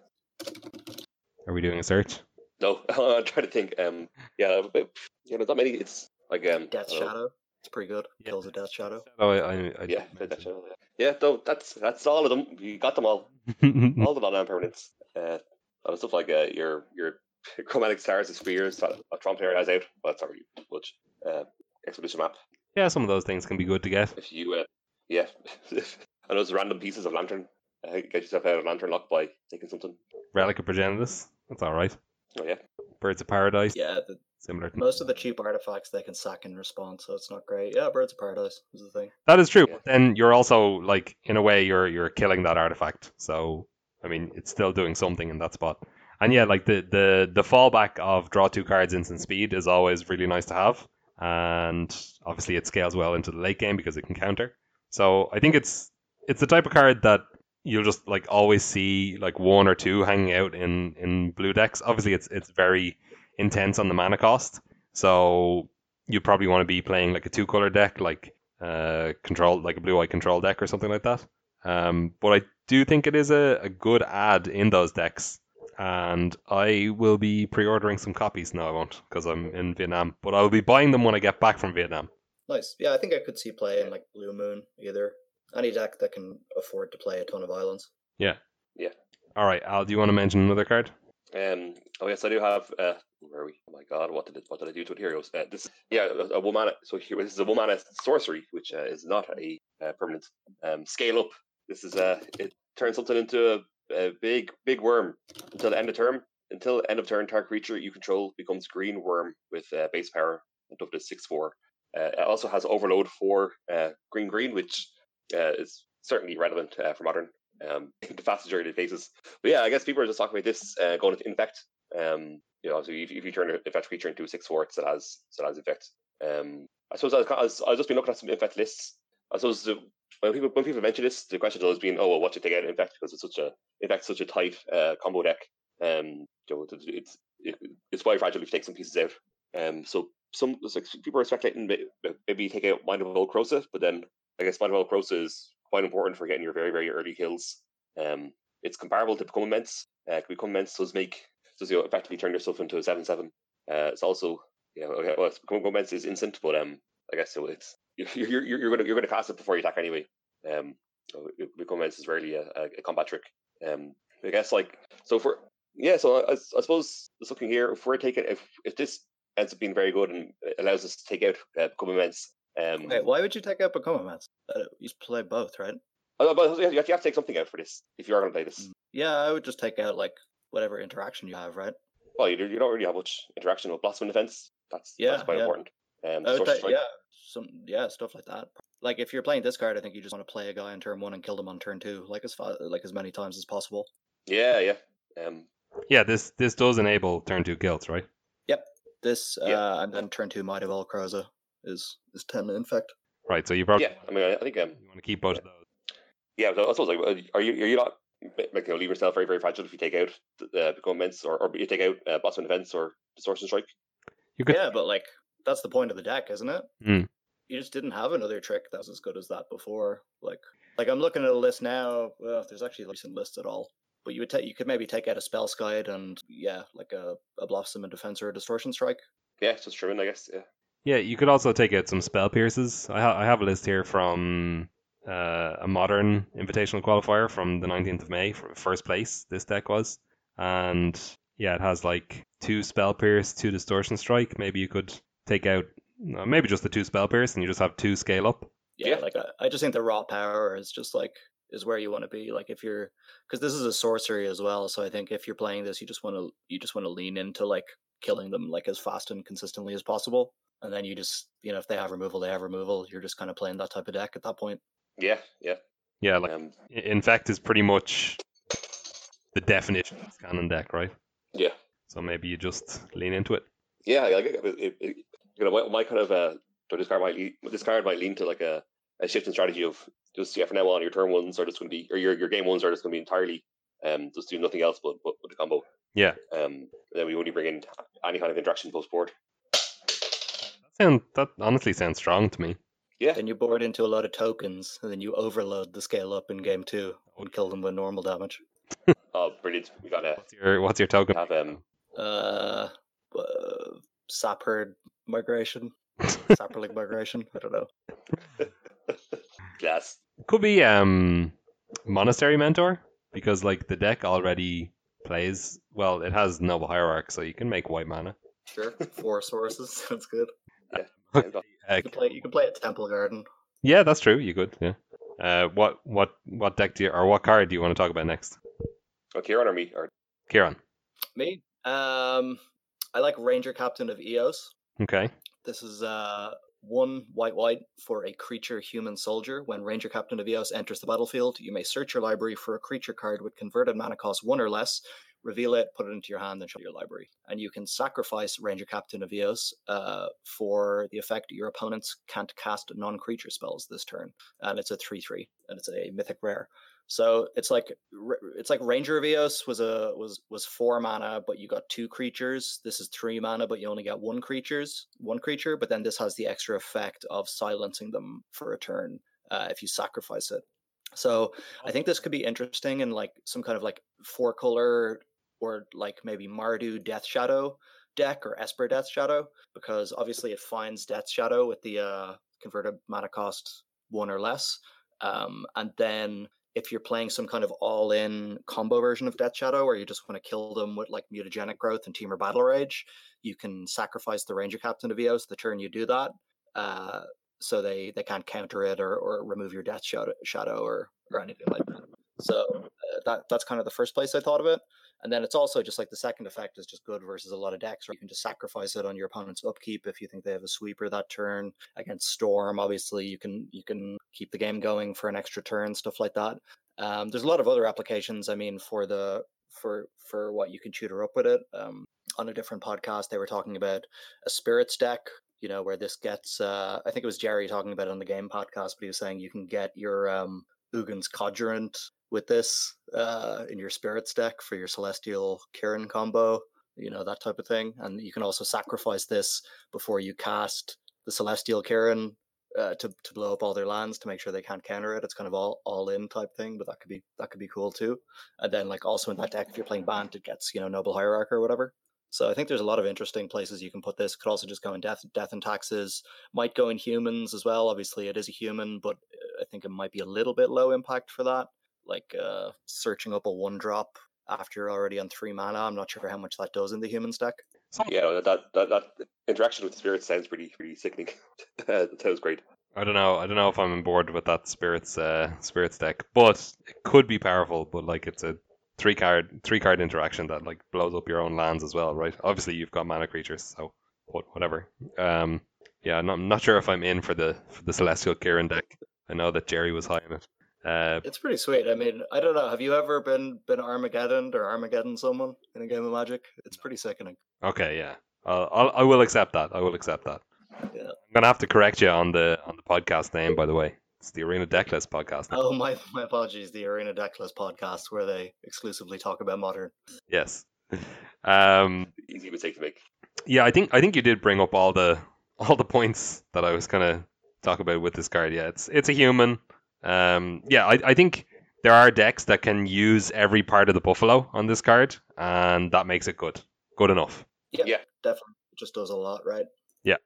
Are we doing a search? No, (laughs) I'm trying to think. Um, yeah, but, you know, not many. It's like um, Death I don't know. Shadow. It's pretty good. Yeah. Kills a Death Shadow. Oh, I, I, I Yeah, Death Shadow, yeah. Yeah, no, that's that's (laughs) all of them. You got them all. all the non permanents. Uh, a stuff like uh, your your (laughs) chromatic stars and spheres that a Tron player has out. Well, that's not really much. Uh, expedition map. yeah, some of those things can be good to get. If you, uh, yeah, (laughs) and those random pieces of lantern. Uh, get yourself out of lantern lock by taking something. Relic of Progenitus. That's all right. Oh yeah, Birds of Paradise. Yeah, the, Similar. To... most of the cheap artifacts they can sack in response, so it's not great. Yeah, Birds of Paradise is the thing. That is true. Yeah. Then you're also like, in a way, you're you're killing that artifact. So I mean, it's still doing something in that spot. And yeah, like the the the fallback of draw two cards instant speed is always really nice to have. And obviously, it scales well into the late game because it can counter. So I think it's it's the type of card that you'll just like always see like one or two hanging out in in blue decks. Obviously, it's it's very intense on the mana cost. So you probably want to be playing like a two color deck, like uh, control, like a blue eye control deck or something like that. Um, but I do think it is a, a good add in those decks, and I will be pre-ordering some copies. No, I won't because I'm in Vietnam, but I will be buying them when I get back from Vietnam. Nice. Yeah, I think I could see play in like Blue Moon either. Any deck that can afford to play a ton of islands. Yeah. Yeah. All right, Al, do you want to mention another card? Um. Oh yes, I do have. Uh, where are we? Oh my god, what did it, what did I do to it? Here. Uh, this yeah, a, a mana. So here this is a woman sorcery, which uh, is not a uh, permanent. Um, scale up. This is uh, it turns something into a, a big big worm until the end of term. Until end of turn, target creature you control becomes green worm with uh, base power up to six four. It also has overload for green green, which is certainly relevant for modern. Um, (laughs) the vast majority of cases. But yeah, I guess people are just talking about this uh, going into infect. Um, you know, so if, if you turn an infect creature into a six four, it has still has infect. Um, I suppose I was, I was I've just been looking at some infect lists. I suppose the, when people when people mention this, the question has always been, oh well, what you take out infect because it's such a infect such a tight uh, combo deck. Um, you know, it's it's, it, it's quite fragile if you take some pieces out. Um, so some like people are speculating maybe take out Might of Old Krosa, but then I guess Might of Old Krosa is quite important for getting your very very early kills. Um, it's comparable to Become Immense. Uh, Become Immense does make does you know, effectively turn yourself into a seven seven. Uh, it's also you know okay, well, Become Immense is instant, but um, I guess so it's you're you're, you're, you're gonna you're gonna cast it before you attack anyway. Um, Become Immense is rarely a, a, a combat trick. Um, I guess like so for yeah, so I, I suppose just looking here, if we're taking if if this ends up being very good and allows us to take out uh, Become Immense. Um, Okay, why would you take out Become Immense? Uh, you play both, right? uh, but you have to take something out for this if you are going to play this. Yeah, I would just take out like whatever interaction you have, right? Well, you, you don't really have much interaction with Blossoming Defense. That's Yeah, that's quite yeah. important. Um, I would take- yeah, some yeah stuff like that. Like if you're playing this card, I think you just want to play a guy on turn one and kill them on turn two, like as fa- like as many times as possible. yeah, yeah. Um, Yeah, this this does enable turn two kills, right? Yep. This Yeah. uh, and then turn two Might of Old Krosa is is ten infect. Right. So you probably yeah, I mean, I think um, you want to keep both of those. yeah. so I suppose like, uh, are you are you not like you know, leave yourself very very fragile if you take out the uh, Become or, or you take out uh, Blossoming Defense or Distortion Strike? You could Yeah, but like that's the point of the deck, isn't it? Hmm. You just didn't have another trick that was as good as that before. Like like I'm looking at a list now. Well, if there's actually a recent list at all. But you would take you could maybe take out a spell guide and yeah, like a, a blossoming defense or a distortion strike. Yeah, it's just Sherman, I guess. Yeah. Yeah, you could also take out some spell pierces. I, ha- I have a list here from uh, a modern invitational qualifier from the 19th of May first place. This deck was, and yeah, it has like two spell pierce, two distortion strike. Maybe you could take out uh, maybe just the two spell pierce, and you just have two scale up. Yeah, Yeah. like I, I just think the raw power is just like is where you want to be. Like if you're because this is a sorcery as well, so I think if you're playing this, you just want to you just want to lean into like killing them like as fast and consistently as possible, and then you just you know if they have removal, they have removal. You're just kind of playing that type of deck at that point. Yeah, yeah. Yeah, like Um, I- infect is pretty much the definition of scanning deck, right? yeah. So maybe you just lean into it. Yeah, like it, it, it, you know, my, my kind of uh, so this card might lean, this card might lean to like a, a shift in strategy of just yeah, for now on your turn ones are just going to be or your your game ones are just going to be entirely um just do nothing else but but with the combo. Yeah. Um, then we only bring in any kind of interaction post board. That sound that honestly sounds strong to me. Yeah, Then you board into a lot of tokens, and then you overload the scale up in game two and kill them with normal damage. (laughs) oh brilliant. We got a What's your what's your token? have um Uh, uh Sapherd migration, (laughs) Saproling migration. I don't know. (laughs) glass. Could be um monastery mentor because like the deck already plays well. It has noble hierarch, so you can make white mana. Sure, four sources. That's good. You can play. You can play at Temple Garden. yeah, that's true. You could. Yeah. Uh, what what what deck do you or what card do you want to talk about next, Oh, Kieran or me or Kieran? Me. Um, I like Ranger Captain of Eos. Okay. This is uh one white white for a creature human soldier. When Ranger Captain of Eos enters the battlefield, you may search your library for a creature card with converted mana cost one or less. Reveal it, put it into your hand, and show your library. And you can sacrifice Ranger Captain of Eos uh, for the effect your opponents can't cast non-creature spells this turn. And it's a three-three, and it's a mythic rare. So it's like it's like Ranger of Eos was a was was four mana, but you got two creatures. This is three mana, but you only get one creatures, one creature. But then this has the extra effect of silencing them for a turn uh, if you sacrifice it. So I think this could be interesting in like some kind of like four color or like maybe Mardu Death Shadow deck or Esper Death Shadow because obviously it finds Death Shadow with the uh, converted mana cost one or less, um, and then if you're playing some kind of all-in combo version of Death Shadow, where you just want to kill them with like mutagenic growth and Temur Battle Rage, you can sacrifice the Ranger Captain of Eos the turn you do that, uh, so they they can't counter it or, or remove your Death Shadow, shadow or or anything like that. So uh, that that's kind of the first place I thought of it. And then it's also just like the second effect is just good versus a lot of decks, where you can just sacrifice it on your opponent's upkeep if you think they have a sweeper that turn. Against Storm, obviously you can you can keep the game going for an extra turn, stuff like that. Um, there's a lot of other applications. I mean, for the for for what you can tutor up with it. Um, on a different podcast, they were talking about a spirits deck. You know, where this gets. Uh, I think it was Jerry talking about it on the game podcast, but he was saying you can get your um, Ugin's Conjurant with this uh, in your spirits deck for your Celestial Kirin combo. You know that type of thing, and you can also sacrifice this before you cast the Celestial Kirin uh, to to blow up all their lands to make sure they can't counter it. It's kind of all all in type thing, but that could be that could be cool too. And then like also in that deck, if you're playing Bant, it gets you know Noble Hierarch or whatever. So I think there's a lot of interesting places you can put this. Could also just go in death, death and taxes. Might go in humans as well. Obviously, it is a human, but uh, I think it might be a little bit low impact for that. Like uh, searching up a one drop after you're already on three mana. I'm not sure how much that does in the humans deck. Yeah, that that that interaction with spirits sounds pretty pretty sickening. (laughs) that sounds great. I don't know. I don't know if I'm on board with that spirits uh spirits deck, but it could be powerful. But like it's a three card three card interaction that like blows up your own lands as well, right? Obviously you've got mana creatures, so what whatever. Um, yeah, I'm not, I'm not sure if I'm in for the for the Celestial Kirin deck. I know that Jerry was high on it. Uh, It's pretty sweet. I mean, I don't know. Have you ever been been Armageddon or Armageddon someone in a game of Magic? It's pretty sickening. okay, yeah, I'll, I'll I will accept that. I will accept that. Yeah. I'm gonna have to correct you on the on the podcast name, by the way. It's the Arena Decklist podcast. now. Oh my my apologies. The Arena Decklist podcast where they exclusively talk about modern. Yes. (laughs) Um, Easy mistake to make. yeah, I think I think you did bring up all the all the points that I was gonna talk about with this card. Yeah, it's it's a human. Um, yeah, I, I think there are decks that can use every part of the buffalo on this card, and that makes it good, good enough. Yeah, Yeah. definitely. It just does a lot, right? Yeah.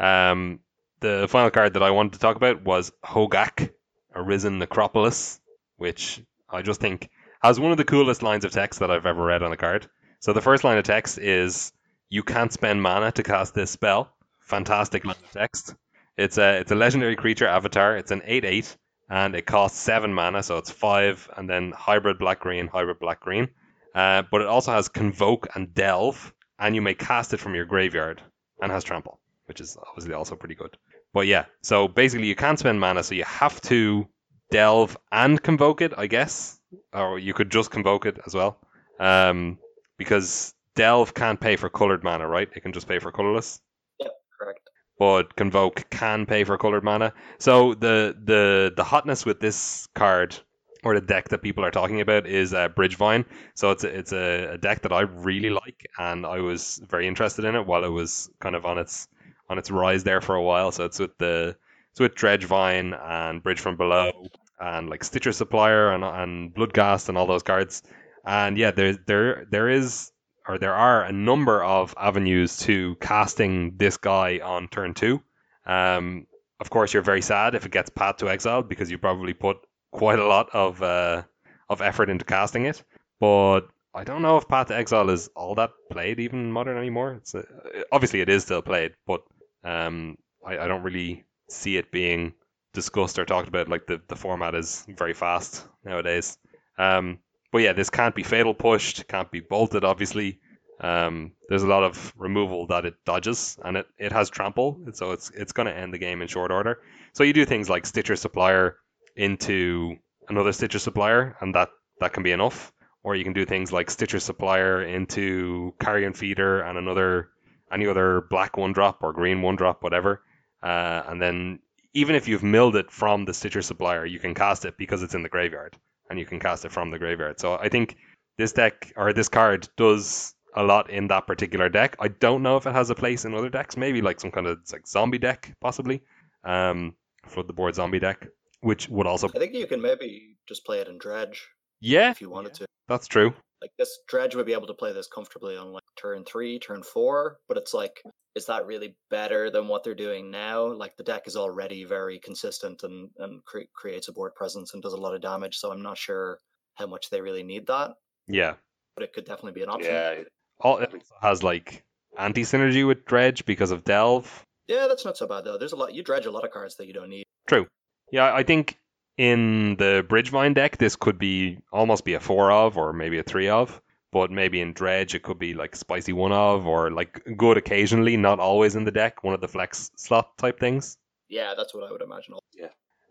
Um, the final card that I wanted to talk about was Hogak, Arisen Necropolis, which I just think has one of the coolest lines of text that I've ever read on a card. So the first line of text is you can't spend mana to cast this spell. Fantastic line of text. It's a it's a legendary creature avatar. It's an 8-8 and it costs 7 mana, so it's 5 and then hybrid black green, hybrid black green. Uh, but it also has convoke and delve and you may cast it from your graveyard and has trample, which is obviously also pretty good. But yeah, so basically you can't spend mana, so you have to delve and convoke it, I guess, or you could just convoke it as well, um, because delve can't pay for colored mana, right? It can just pay for colorless. Yep, correct. But convoke can pay for colored mana. So the the the hotness with this card or the deck that people are talking about is uh, Bridgevine. So it's a, it's a, a deck that I really like, and I was very interested in it while it was kind of on its on its rise there for a while. So it's with the it's with Vengevine and Bridge from Below and like Stitcher Supplier and and Bloodghast and all those cards. And yeah, there there there is or there are a number of avenues to casting this guy on turn two. Um, of course, you're very sad if it gets Path to Exile because you probably put quite a lot of uh, of effort into casting it. But I don't know if Path to Exile is all that played even Modern anymore. It's uh, obviously it is still played, but um, I, I don't really see it being discussed or talked about. Like the, the format is very fast nowadays. Um, but yeah, this can't be fatal pushed, can't be bolted, obviously. Um, there's a lot of removal that it dodges, and it, it has trample, so it's it's going to end the game in short order. So you do things like Stitcher Supplier into another Stitcher Supplier, and that, that can be enough. Or you can do things like Stitcher Supplier into Carrion Feeder and another any other black one drop or green one drop, whatever. Uh, and then even if you've milled it from the Stitcher Supplier, you can cast it because it's in the graveyard, and you can cast it from the graveyard. So I think this deck or this card does a lot in that particular deck. I don't know if it has a place in other decks, maybe like some kind of like zombie deck, possibly. Um, flood the board zombie deck, which would also I think you can maybe just play it in Dredge yeah, if you wanted to. that's true. Like this Dredge would be able to play this comfortably on like turn three, turn four, but it's like, mm. is that really better than what they're doing now? Like the deck is already very consistent and and cre- creates a board presence and does a lot of damage. So I'm not sure how much they really need that, Yeah, but it could definitely be an option. Yeah, all it has like anti synergy with Dredge because of Delve. Yeah, that's not so bad though. There's a lot. You dredge a lot of cards that you don't need. True. Yeah, I think in the Bridgevine deck, this could be almost be a four of, or maybe a three of. But maybe in Dredge, it could be like spicy one of, or like good occasionally, not always in the deck, one of the flex slot type things. Yeah, that's what I would imagine.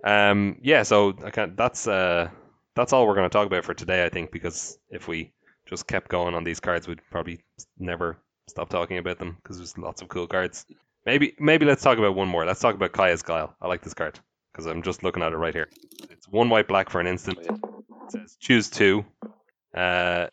Um, yeah, so I can that's uh, that's all we're going to talk about for today, I think, because if we just kept going on these cards, we'd probably never stop talking about them because there's lots of cool cards. Maybe maybe let's talk about one more. Let's talk about Kaya's Guile. I like this card because I'm just looking at it right here. It's one white black for an instant. Oh, It says choose two. Uh,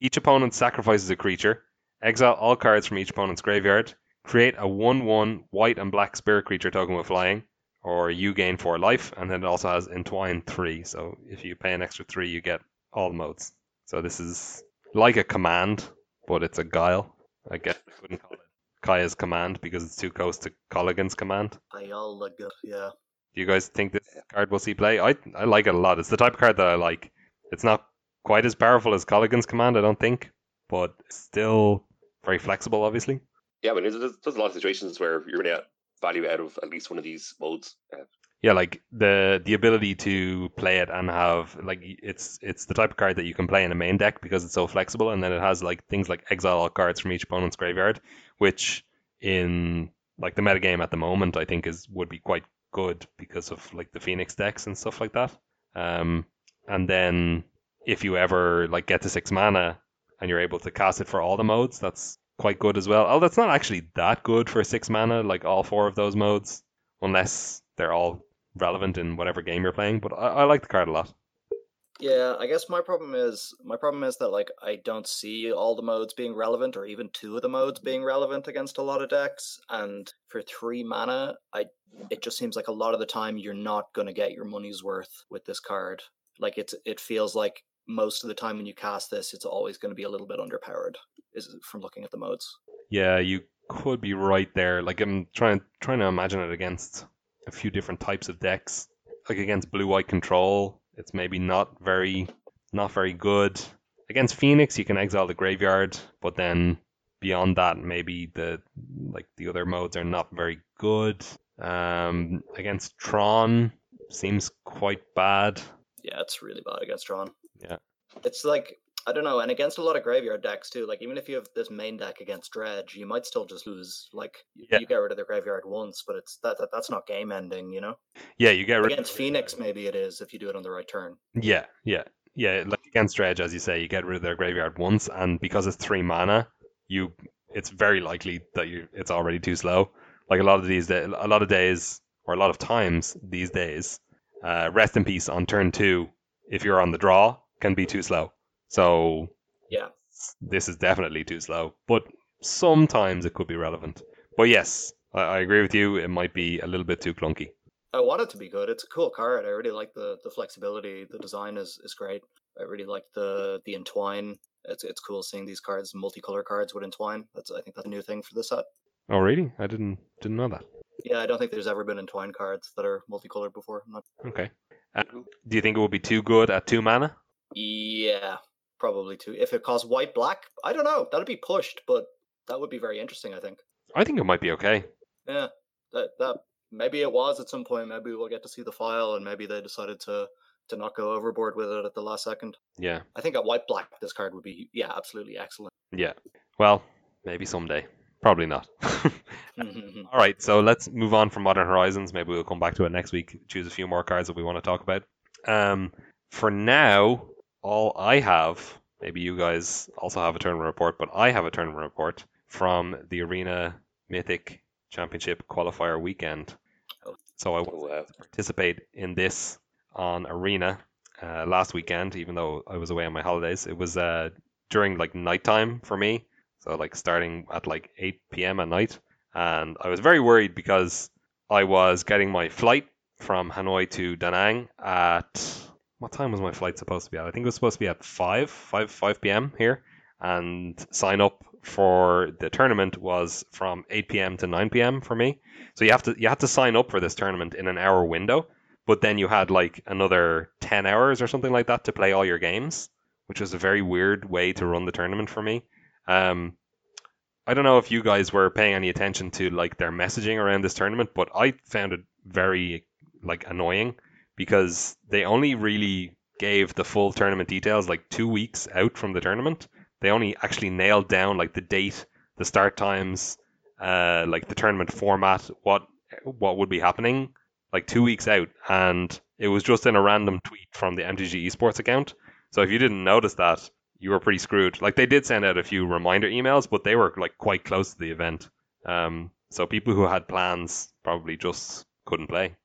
each opponent sacrifices a creature. Exile all cards from each opponent's graveyard. Create a 1 1 white and black spirit creature token with flying, or you gain 4 life. And then it also has Entwine 3. So if you pay an extra 3, you get all modes. So this is like a command, but it's a guile. I guess I couldn't call it Kaya's command because it's too close to Kolaghan's command. I all look good. Yeah. Do you guys think this card will see play? I I like it a lot. It's the type of card that I like. It's not quite as powerful as Kolaghan's command, I don't think, but still very flexible, obviously. yeah, but there's, there's, there's a lot of situations where you're going to get value out of at least one of these modes. Uh, Yeah, like the the ability to play it and have like it's it's the type of card that you can play in a main deck because it's so flexible, and then it has like things like exile all cards from each opponent's graveyard, which in like the metagame at the moment I think is would be quite good because of like the Phoenix decks and stuff like that. Um, and then if you ever like get to six mana and you're able to cast it for all the modes, that's quite good as well. Oh, that's not actually that good for six mana, like all four of those modes, unless they're all relevant in whatever game you're playing. But I, I like the card a lot. Yeah, I guess my problem is my problem is that like I don't see all the modes being relevant, or even two of the modes mm-hmm. being relevant against a lot of decks. And for three mana, I it just seems like a lot of the time you're not going to get your money's worth with this card. Like it's it feels like most of the time when you cast this, it's always going to be a little bit underpowered. Is from looking at the modes. Yeah, you could be right there. Like I'm trying trying to imagine it against a few different types of decks. like against blue white control, it's maybe not very not very good. Against Phoenix, you can exile the graveyard, but then beyond that, maybe the like the other modes are not very good. Um, against Tron, seems quite bad. Yeah, it's really bad against Tron. Yeah. It's like I don't know, and against a lot of graveyard decks too. Like even if you have this main deck against Dredge, you might still just lose. Like Yeah. you get rid of the graveyard once, but it's that, that that's not game ending, you know. Yeah, you get rid Against Phoenix, maybe it is if you do it on the right turn. Yeah, yeah, yeah. Like against Dredge, as you say, you get rid of their graveyard once, and because it's three mana, you it's very likely that you it's already too slow. Like a lot of these, a lot of days or a lot of times these days, uh, rest in peace on turn two. If you're on the draw, can be too slow. So Yeah. this is definitely too slow, but sometimes it could be relevant. But yes, I, I agree with you. It might be a little bit too clunky. I want it to be good. It's a cool card. I really like the the flexibility. The design is is great. I really like the the entwine. It's it's cool seeing these cards, multicolor cards with entwine. That's I think that's a new thing for this set. Oh, really? I didn't didn't know that. Yeah, I don't think there's ever been entwine cards that are multicolored before. Not Okay. Uh, do you think it would be too good at two mana? Yeah, probably too. If it costs white black, I don't know. That'd be pushed, but that would be very interesting. I think. I think it might be okay. Yeah, that that maybe it was at some point. Maybe we'll get to see the file, and maybe they decided to to not go overboard with it at the last second. Yeah, I think at white black, this card would be yeah, absolutely excellent. yeah. Well, maybe someday. Probably not. (laughs) All right, so let's move on from Modern Horizons. Maybe we'll come back to it next week. Choose a few more cards that we want to talk about. Um, for now, all I have, maybe you guys also have a tournament report, but I have a tournament report from the Arena Mythic Championship qualifier weekend. Oh. So I wow. participate in this on Arena uh, last weekend, even though I was away on my holidays. It was uh, during like nighttime for me, so like starting at like 8 p.m. at night, and I was very worried because I was getting my flight from Hanoi to Da Nang at what time was my flight supposed to be at? I think it was supposed to be at 5 5 5 p.m. here, and sign up for the tournament was from 8 p.m. to 9 p.m. for me. So you have to you had to sign up for this tournament in an hour window, but then you had like another 10 hours or something like that to play all your games, which was a very weird way to run the tournament for me. Um, I don't know if you guys were paying any attention to like their messaging around this tournament, but I found it very like annoying because they only really gave the full tournament details like two weeks out from the tournament. They only actually nailed down like the date, the start times, uh, like the tournament format, what what would be happening like two weeks out, and it was just in a random tweet from the MTG Esports account. So if you didn't notice that, you were pretty screwed. Like they did send out a few reminder emails, but they were like quite close to the event. Um, so people who had plans probably just couldn't play. Very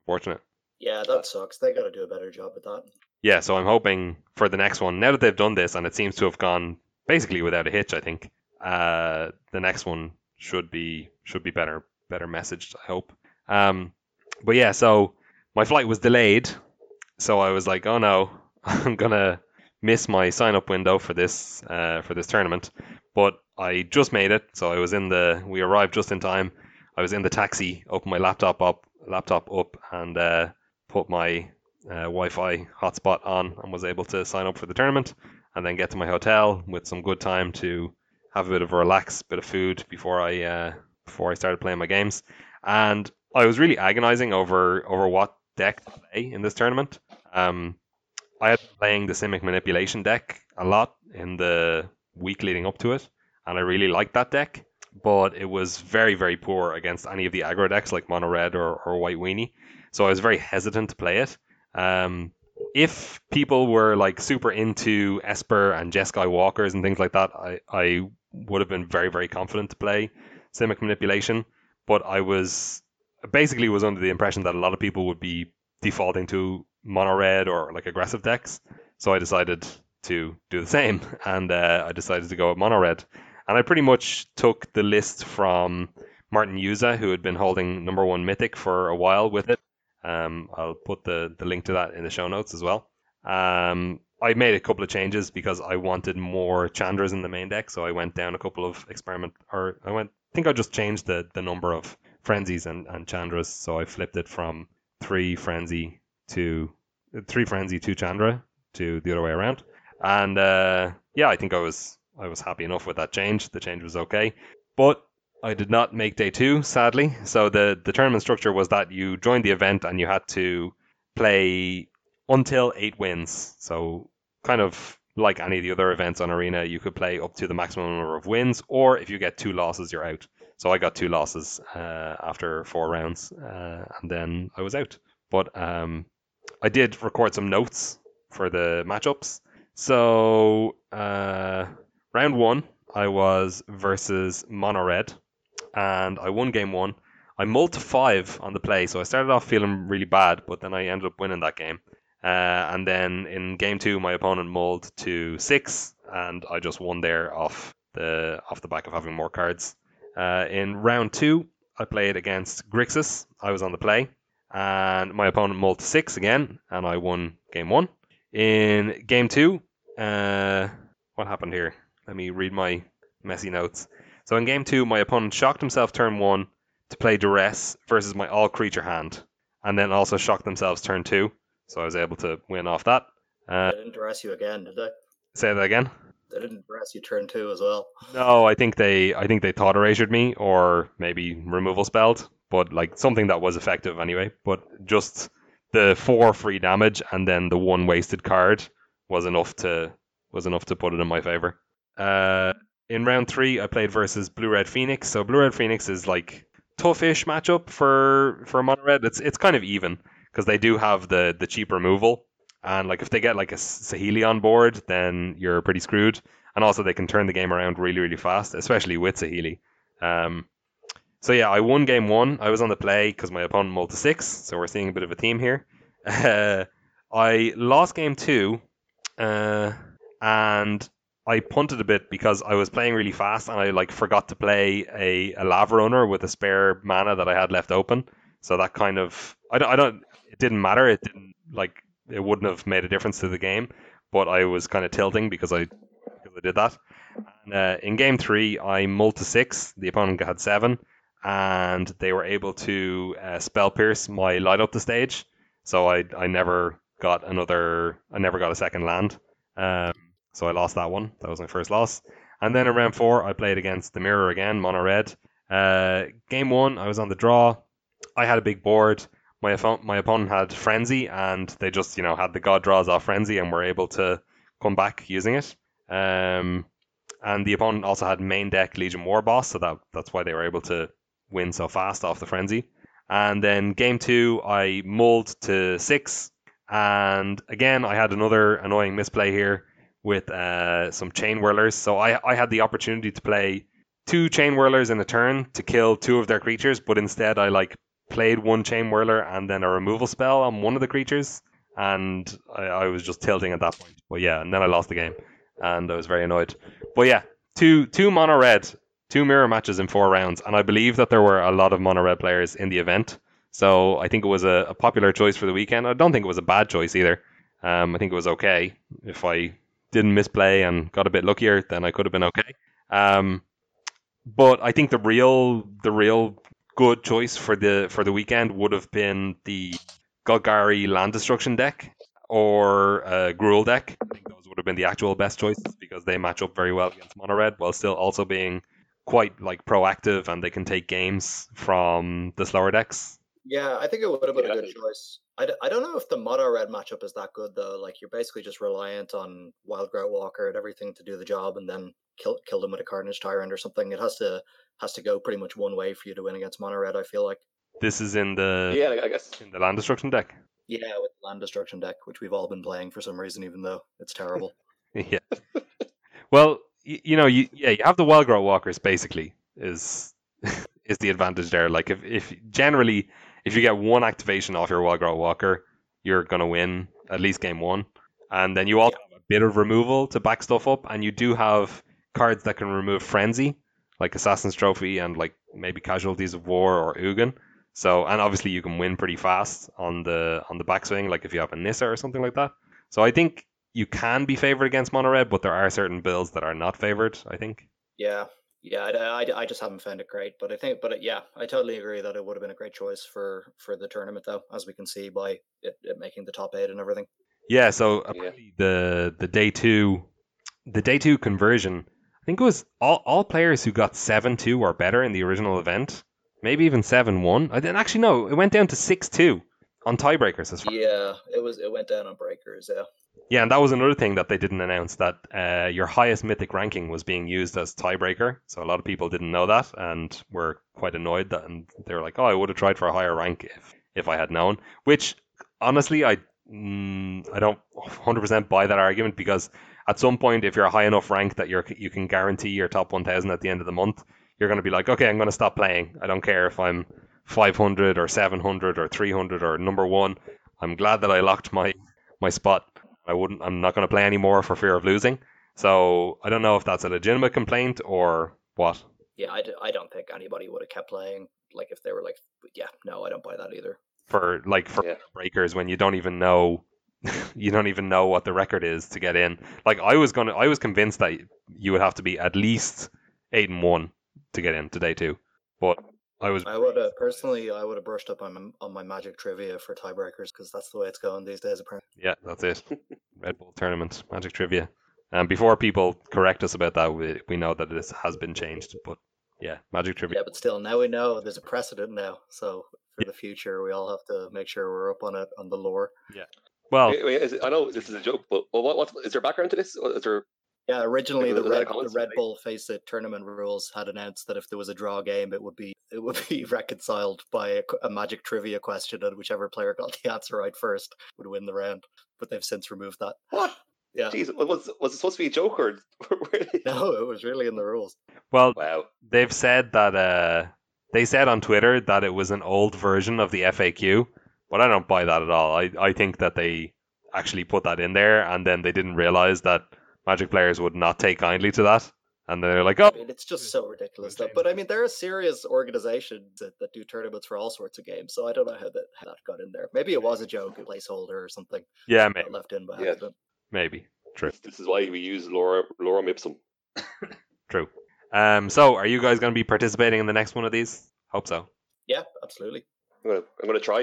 Unfortunate. Yeah, that sucks. They got to do a better job with that. Yeah, so I'm hoping for the next one. Now that they've done this, and it seems to have gone basically without a hitch, I think uh, the next one should be should be better better messaged. I hope. Um, but yeah, so my flight was delayed, so I was like, oh no, (laughs) I'm gonna miss my sign up window for this uh, for this tournament. But I just made it, so I was in the. We arrived just in time. I was in the taxi, opened my laptop up, laptop up, and uh, put my uh, Wi-Fi hotspot on, and was able to sign up for the tournament, and then get to my hotel with some good time to have a bit of a relax, bit of food before I uh, before I started playing my games. And I was really agonizing over over what deck to play in this tournament. Um, I had been playing the Simic Manipulation deck a lot in the week leading up to it, and I really liked that deck. But it was very, very poor against any of the aggro decks like Mono Red or, or White Weenie. So I was very hesitant to play it. Um, if people were like super into Esper and Jeskai Walkers and things like that, I, I would have been very, very confident to play Simic Manipulation. But I was basically was under the impression that a lot of people would be defaulting to mono red or like aggressive decks. So I decided to do the same, (laughs) and uh, I decided to go with mono red. And I pretty much took the list from Martin Juza, who had been holding number one mythic for a while with it. Um, I'll put the, the link to that in the show notes as well. Um, I made a couple of changes because I wanted more Chandras in the main deck, so I went down a couple of experiment, or I went. I think I just changed the, the number of frenzies and, and Chandras, so I flipped it from three frenzy, to three frenzy, two Chandra, to the other way around. And uh, yeah, I think I was I was happy enough with that change. The change was okay, but I did not make day two, sadly. So the the tournament structure was that you joined the event and you had to play until eight wins. So kind of like any of the other events on Arena, you could play up to the maximum number of wins, or if you get two losses, you're out. So I got two losses uh, after four rounds, uh, and then I was out. But um, I did record some notes for the matchups. So uh, round one, I was versus Mono Red, and I won game one. I mulled to five on the play, so I started off feeling really bad, but then I ended up winning that game. Uh, and then in game two, my opponent mulled to six, and I just won there off the off the back of having more cards. Uh, in round two, I played against Grixis. I was on the play, and my opponent mulled to six again, and I won game one. In game two, uh, what happened here? Let me read my messy notes. So in game two, my opponent shocked himself turn one to play duress versus my all creature hand, and then also shocked themselves turn two. So I was able to win off that. Uh, they didn't dress you again, did they? say that again. They didn't dress you turn two as well. No, I think they I think they thought erasured me or maybe removal spelled, but like something that was effective anyway. But just the four free damage and then the one wasted card was enough to was enough to put it in my favor. Uh, in round three, I played versus Blue Red Phoenix. So Blue Red Phoenix is like toughish matchup for for Mono Red. It's it's kind of even because they do have the the cheap removal, and like if they get like a Saheeli on board, then you're pretty screwed. And also they can turn the game around really really fast, especially with Saheeli. Um, so yeah, I won game one. I was on the play because my opponent mulled to six, so we're seeing a bit of a theme here. (laughs) Uh, I lost game two, uh, and I punted a bit because I was playing really fast and I like forgot to play a, a lava runner with a spare mana that I had left open. So that kind of I don't, I don't it didn't matter. It didn't like it wouldn't have made a difference to the game, but I was kind of tilting because I because I did that. And, uh, in game three, I mulled to six. The opponent had seven, and they were able to uh, spell pierce my light up the stage. So I I never got another I never got a second land. Um, so I lost that one. That was my first loss. And then in round four, I played against the Mirror again, mono red. Uh, game one, I was on the draw. I had a big board. My my opponent had frenzy, and they just you know had the god draws off frenzy, and were able to come back using it. Um, and the opponent also had main deck Legion War Boss, so that that's why they were able to win so fast off the frenzy. And then game two, I mulled to six, and again I had another annoying misplay here with uh, some chain whirlers. So I I had the opportunity to play two chain whirlers in a turn to kill two of their creatures, but instead I like played one chain whirler and then a removal spell on one of the creatures, and I, I was just tilting at that point. But yeah, and then I lost the game, and I was very annoyed. But yeah, two two mono red, two mirror matches in four rounds, and I believe that there were a lot of mono red players in the event. So I think it was a, a popular choice for the weekend. I don't think it was a bad choice either. Um, I think it was okay. If I didn't misplay and got a bit luckier, then I could have been okay. Um, but I think the real the real good choice for the for the weekend would have been the Golgari land destruction deck or uh, deck. I think those would have been the actual best choices because they match up very well against Mono Red while still also being quite like proactive and they can take games from the slower decks. Yeah, I think it would have been yeah. a good choice. I d- I don't know if the mono red matchup is that good though. Like you're basically just reliant on Wild Wildgrowth Walker and everything to do the job, and then kill kill them with a Carnage Tyrant or something. It has to has to go pretty much one way for you to win against mono red. I feel like this is in the yeah, I guess in the land destruction deck. Yeah, with the land destruction deck, which we've all been playing for some reason, even though it's terrible. (laughs) yeah. Well, you, you know, you yeah, you have the Wild Wildgrowth Walkers basically is (laughs) is the advantage there. Like if if generally if you get one activation off your Wildgrowth Walker, you're gonna win at least game one. And then you also have a bit of removal to back stuff up, and you do have cards that can remove frenzy, like Assassin's Trophy and like maybe Casualties of War or Ugin. So and obviously you can win pretty fast on the on the backswing, like if you have a Nissa or something like that. So I think you can be favored against mono red, but there are certain builds that are not favored. I think. Yeah, Yeah, I, I, I just haven't found it great, but I think, but uh, yeah, I totally agree that it would have been a great choice for for the tournament, though, as we can see by it, it making the top eight and everything. Yeah, so apparently the the day two, the day two conversion, I think it was all, all players who got seven two or better in the original event, maybe even seven one. I didn't actually know it went down to six two on tiebreakers as far. Yeah, it was it went down on breakers. Yeah. Yeah, and that was another thing that they didn't announce that uh, your highest mythic ranking was being used as tiebreaker. So a lot of people didn't know that and were quite annoyed that, and they were like, "Oh, I would have tried for a higher rank if if I had known." Which honestly, I mm, I don't 100% buy that argument because at some point, if you're a high enough rank that you're you can guarantee your top 1,000 at the end of the month, you're going to be like, "Okay, I'm going to stop playing. I don't care if I'm 500 or 700 or 300 or number one. I'm glad that I locked my my spot." I wouldn't. I'm not going to play anymore for fear of losing. So I don't know if that's a legitimate complaint or what. Yeah, I, d- I don't think anybody would have kept playing. Like if they were like, yeah, no, I don't buy that either. For like for Yeah. breakers when you don't even know, (laughs) you don't even know what the record is to get in. Like I was gonna, I was convinced that you would have to be at least eight and one to get in to day two, but I was. I would have personally, I would have brushed up on my, on my magic trivia for tiebreakers because that's the way it's going these days. Apparently, Yeah, that's it. (laughs) Red Bull tournament, Magic Trivia. And before people correct us about that, we, we know that this has been changed. But yeah, Magic Trivia. yeah, but still, now we know there's a precedent now. So for the future, we all have to make sure we're up on it on the lore. Yeah. Well, Wait, wait, is it- I know this is a joke, but well, what, what is there background to this? Is there? Yeah, originally the Was that a Red, the Red Bull Face It tournament rules had announced that if there was a draw game, it would be (laughs) it would be reconciled by a, a magic trivia question, and whichever player got the answer right first would win the round. But they've since removed that. What? Yeah, Jeez, was was it supposed to be a joke or? (laughs) (laughs) no, it was really in the rules. well, wow. they've said that uh, they said on Twitter that it was an old version of the FAQ, but I don't buy that at all. I, I think that they actually put that in there and then they didn't realize that Magic players would not take kindly to that. And they're like, oh, I mean, it's just so ridiculous. we'll but I mean, there are serious organizations that, that do tournaments for all sorts of games. So I don't know how that how that got in there. Maybe it was a joke, a placeholder or something yeah, got maybe. left in by Yeah. accident. Maybe. True. This, this is why we use Lorem Lorem Ipsum. (coughs) True. Um, so, are you guys going to be participating in the next one of these? Hope so. Yeah, absolutely. I'm gonna try.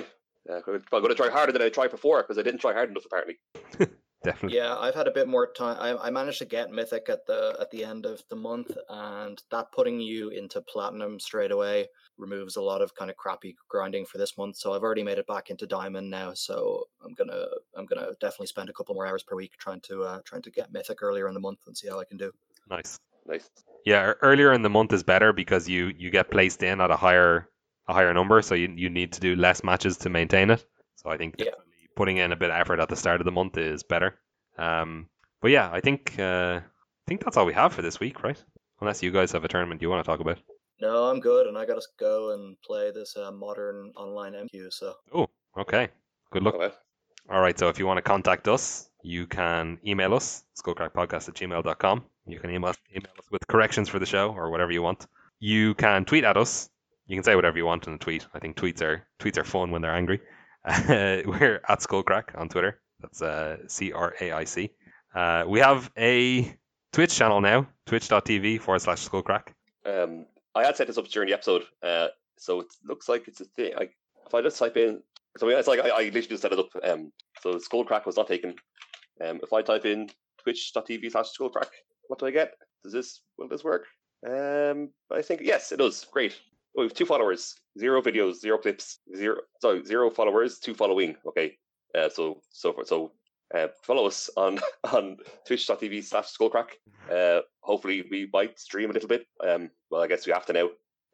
Uh, I'm gonna try harder than I tried before because I didn't try hard enough apparently. (laughs) Definitely. Yeah, I've had a bit more time. I, I managed to get mythic at the at the end of the month, and that putting you into platinum straight away removes a lot of kind of crappy grinding for this month. So I've already made it back into diamond now. So I'm gonna I'm gonna definitely spend a couple more hours per week trying to uh, trying to get mythic earlier in the month and see how I can do. Nice. Nice. Yeah, earlier in the month is better because you you get placed in at a higher a higher number, so you you need to do less matches to maintain it. So I think Yeah. Definitely putting in a bit of effort at the start of the month is better. Um, but yeah, I think uh, I think that's all we have for this week, right? Unless you guys have a tournament you want to talk about. No, I'm good, and I gotta go and play this uh, modern online MQ. So Oh, okay. Good luck. All right, so if you want to contact us, you can email us, skullcraicpodcast at gmail.com. You can email, email us with corrections for the show or whatever you want. You can tweet at us. You can say whatever you want in a tweet. I think tweets are tweets are fun when they're angry. (laughs) we're at Skullcraic on Twitter. That's uh, C R A I C. Uh, we have a Twitch channel now, twitch.tv forward slash Skullcraic. Um, I had set this up during the episode, uh, so it looks like it's a thing. I, if I just type in, so it's like I, I literally just set it up. Um, so Skullcraic was not taken. Um, if I type in twitch.tv slash Skullcraic, what do I get? Does this will this work? Um, I think yes, it does. Great. Oh, we have two followers, zero videos, zero clips, zero sorry, zero followers, two following. Okay. Uh, so so for so uh, follow us on (laughs) on twitch.tv slash skullcraic. Uh, hopefully we might stream a little bit. Um, well, I guess we have to now.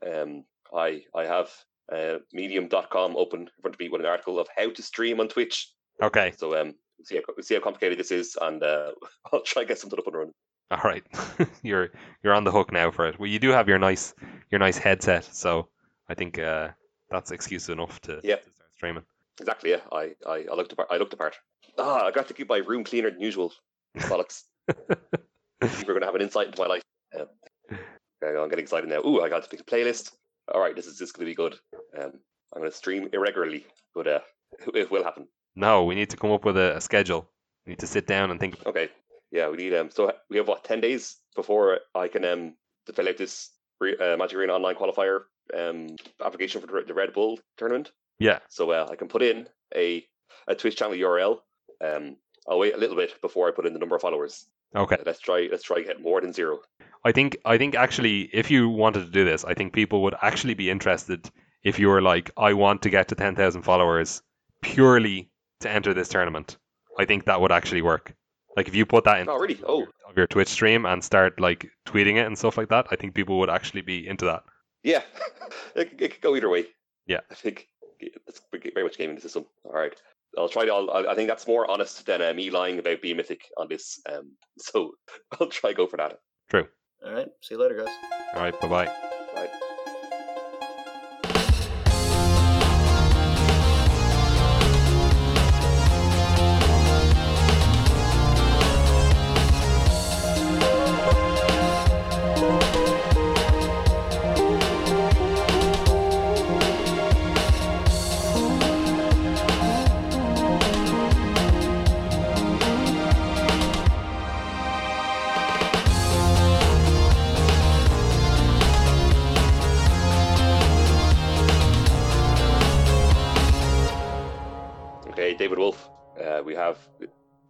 Um, I I have uh, medium.com open in front of me with an article of how to stream on Twitch. Okay, So um, see how, see how complicated this is, and uh, (laughs) I'll try and get something up and running. All right. (laughs) you're you're on the hook now for it. Well, you do have your nice your nice headset, so I think uh, that's excuse enough to, yeah. to start streaming. Exactly. Yeah. I I, I looked apart. I looked apart. Ah, I got to keep my room cleaner than usual. Bollocks. (laughs) We're going to have an insight into my life. Um, okay, I'm getting excited now. Ooh, I got to pick a playlist. All right, this is this going to be good. Um, I'm going to stream irregularly, but uh, (laughs) it will happen. No, we need to come up with a, a schedule. We need to sit down and think. Okay. Yeah, we need um. So we have what ten days before I can um to fill out this re- uh, Magic Arena online qualifier um, application for the, Red Bull tournament. Yeah. So uh, I can put in a a Twitch channel URL. Um, I'll wait a little bit before I put in the number of followers. Okay. Let's try. Let's try get more than zero. I think I think actually if you wanted to do this, I think people would actually be interested if you were like, I want to get to ten thousand followers purely to enter this tournament. I think that would actually work. Like if you put that in Oh, really? Oh, of your Twitch stream and start like tweeting it and stuff like that, I think people would actually be into that. yeah. (laughs) it, it could go either way. Yeah. I think it's very much gaming the system. All right. I'll try. To, I'll, I think that's more honest than uh, me lying about being mythic on this. Um, (laughs) so I'll try go for that. True. All right. See you later, guys. All right, bye bye. Wolf. Uh, we have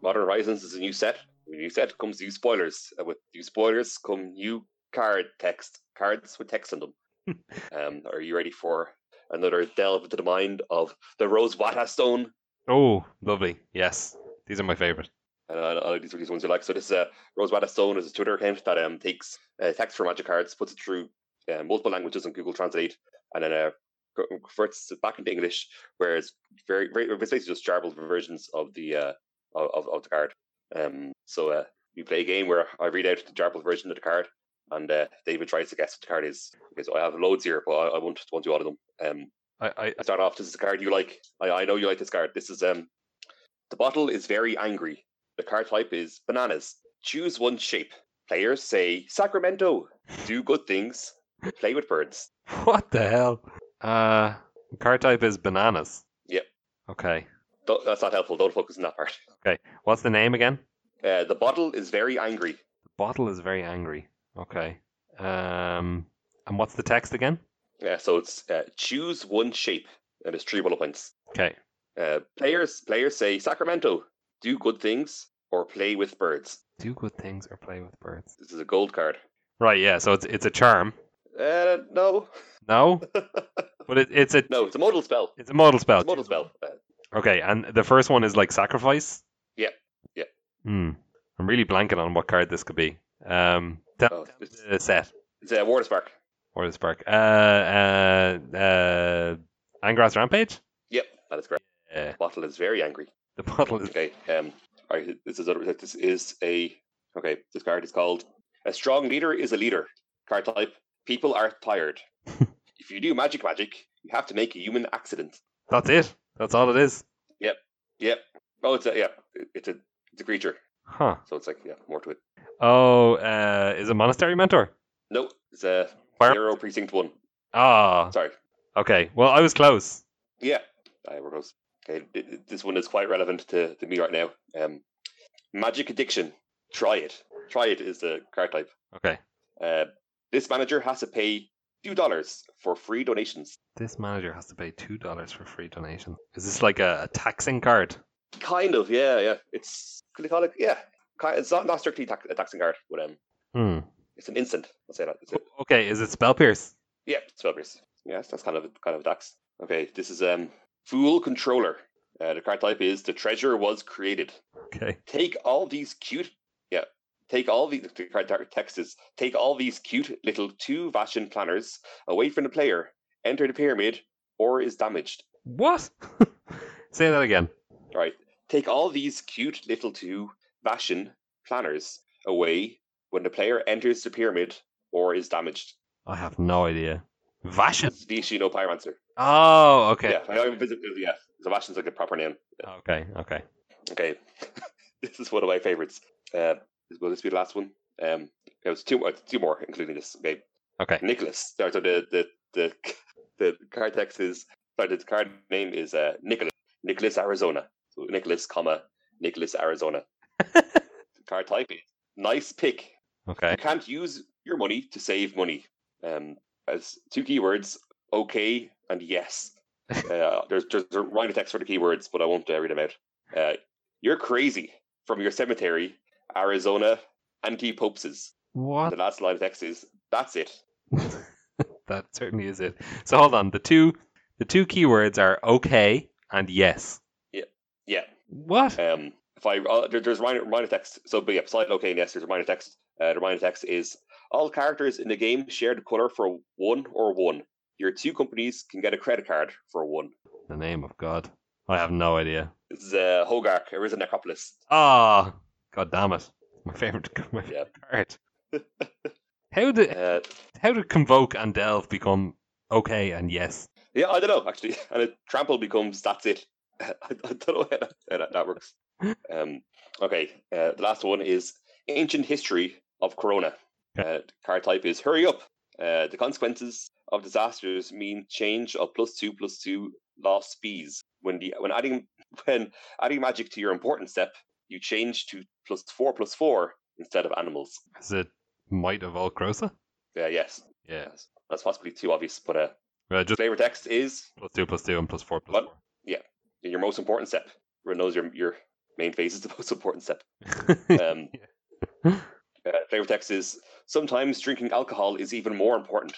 Modern Horizons is a new set. With new set comes new spoilers. Uh, with new spoilers come new card text cards with text on them. (laughs) um, are you ready for another delve into the mind of the Rosewater Stone? Oh, lovely. Yes, these are my favorite. And I, I, these are these ones you like. So this uh, Rosewater Stone is a Twitter account that um, takes uh, text from Magic cards, puts it through uh, multiple languages on Google Translate, and then uh, converts it back into English. Whereas very, very it's basically just jarbled versions of the uh, of, of- of the card. Um, so uh, we play a game where I read out the jarbled version of the card, and uh, David tries to guess what the card is. Because I have loads here, but I, I won't won't do all of them. Um, I, I I start off. This is a card you like. I, I know you like this card. This is um, the bottle is very angry. The card type is bananas. Choose one shape. Players say Sacramento. Do good things. Play with birds. (laughs) what the hell? Uh, card type is bananas. Yep. Okay. Don't, that's not helpful. Don't focus on that part. (laughs) Okay. What's the name again? Uh, the bottle is very angry. The bottle is very angry. Okay. Um, and what's the text again? Yeah, so it's uh, choose one shape, and it's three bullet points. Okay. Uh, players players say Sacramento. Do good things or play with birds. Do good things or play with birds. This is a gold card. Right. Yeah. So it's it's a charm. Uh, no, No, (laughs) but it, it's a no, it's a modal spell. it's a modal spell. It's a modal spell. Uh, Okay, and the first one is like sacrifice. Yeah, yeah. Hmm. I'm really blanking on what card this could be. Um, tell, Oh, it's- the set It's a water spark. the spark. Uh, uh, uh, Angrath's Rampage. Yep, that is correct. Yeah. Bottle is very angry. (laughs) The bottle is Okay. Um. All right. This is other, this is a okay. This card is called a strong leader is a leader. Card type. People are tired. (laughs) if you do magic magic, you have to make a human accident. That's it. That's all it is. Yep. Yep. Oh, it's a yeah. It's a it's a creature. Huh. So it's like yeah, more to it. Oh, uh, is a Monastery Mentor? No, it's a Fire- zero precinct one. Ah. Sorry. Okay. Well, I was close. Yeah. I we're close. Okay. th- th- This one is quite relevant to, to me right now. Um, magic addiction. Try it. Try it is the card type. Okay. Uh, this manager has to pay two dollars for free donations. This manager has to pay two dollars for free donation. Is this like a, a taxing card? Kind of, yeah, yeah. It's can they call it? Yeah, it's not not strictly tax, a taxing card, but um, Hmm. it's an instant. Let's say that. Okay. Is it spell pierce? yeah, spell pierce. Yes, that's kind of kind of a tax. Okay, this is um, fool controller. Uh, the card type is the treasure was created. Okay. Take all these cute. Take all the the card text is take all these cute little two Vashin planners away from the player. Enter the pyramid or is damaged. What? (laughs) Say that again. Right. Take all these cute little two Vashin planners away when the player enters the pyramid or is damaged. I have no idea. Vashin. It's no Pyromancer. Oh, okay. Yeah, I know, visit- yeah. So Vashin's like a proper name. Okay, okay. Okay. (laughs) this is one of my favorites. Uh, will this be the last one? Um, it was two more, two more, including this. game. Okay. Nicholas. Sorry, so the the the (laughs) the card text is sorry, the card name is uh, Nicholas. Nicholas Arizona. So Nicholas, comma Nicholas Arizona. the (laughs) card type is nice pick. Okay. You can't use your money to save money. Um, as two keywords, okay and yes. (laughs) Uh, there's there's a rhyme text for the keywords, but I won't uh, read them out. Uh, you're crazy from your cemetery, Arizona, anti popes. What? The last line of text is that's it. (laughs) that certainly is it. So hold on. The two the two keywords are okay and yes. Yeah. Yeah. What? Um, if I uh, there, there's reminder, reminder text. So, but yeah, slide okay and yes. There's a reminder text. Uh, the reminder text is all characters in the game share the color for one or one. Your two companies can get a credit card for one. The name of God. I have no idea. This is uh, Hogaak, Arisen Necropolis. Ah, god damn it! My favorite, (laughs) my favorite card. (laughs) how did Uh, how did convoke and delve become okay and yes? yeah, I don't know actually, (laughs) and it trample becomes that's it. I, don't know how that, how that, that works. Um, okay, uh, the last one is ancient history of Corona. Uh, card type is hurry up. Uh, the consequences of disasters mean change of plus two plus two lost speeds. When the when adding when adding magic to your important step, you change to plus four plus four instead of animals. Is it Might of Old Krosa? Yeah, yes, Yeah. yes. That's possibly too obvious, but uh, Well, just flavor text is plus two plus two and plus four plus Yeah. your most important step. Everyone knows your your main phase is the (laughs) most important step. four. (laughs) Um, uh, flavor text is sometimes drinking alcohol is even more important.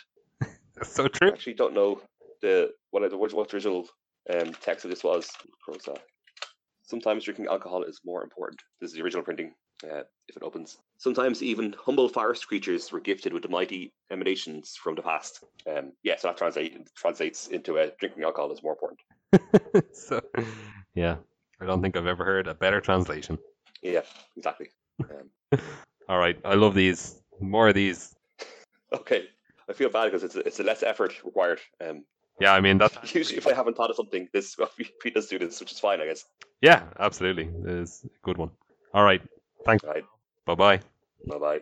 That's so I true. actually don't know the what the what, what original um, text of this was. Prosa. Sometimes drinking alcohol is more important. This is the original printing. Uh, if it opens, sometimes even humble forest creatures were gifted with the mighty emanations from the past. Um, yeah, so that translate, translates into uh, drinking alcohol is more important. (laughs) so, yeah, I don't think I've ever heard a better translation. Yeah, exactly. Um, (laughs) All right, I love these. More of these. (laughs) okay, I feel bad because it's a, it's a less effort required. Um, Yeah, I mean that's (laughs) usually, if I haven't thought of something, this we does do this, which is fine, I guess. yeah, absolutely. It is a good one. All right, thanks. Right. Bye bye. Bye bye.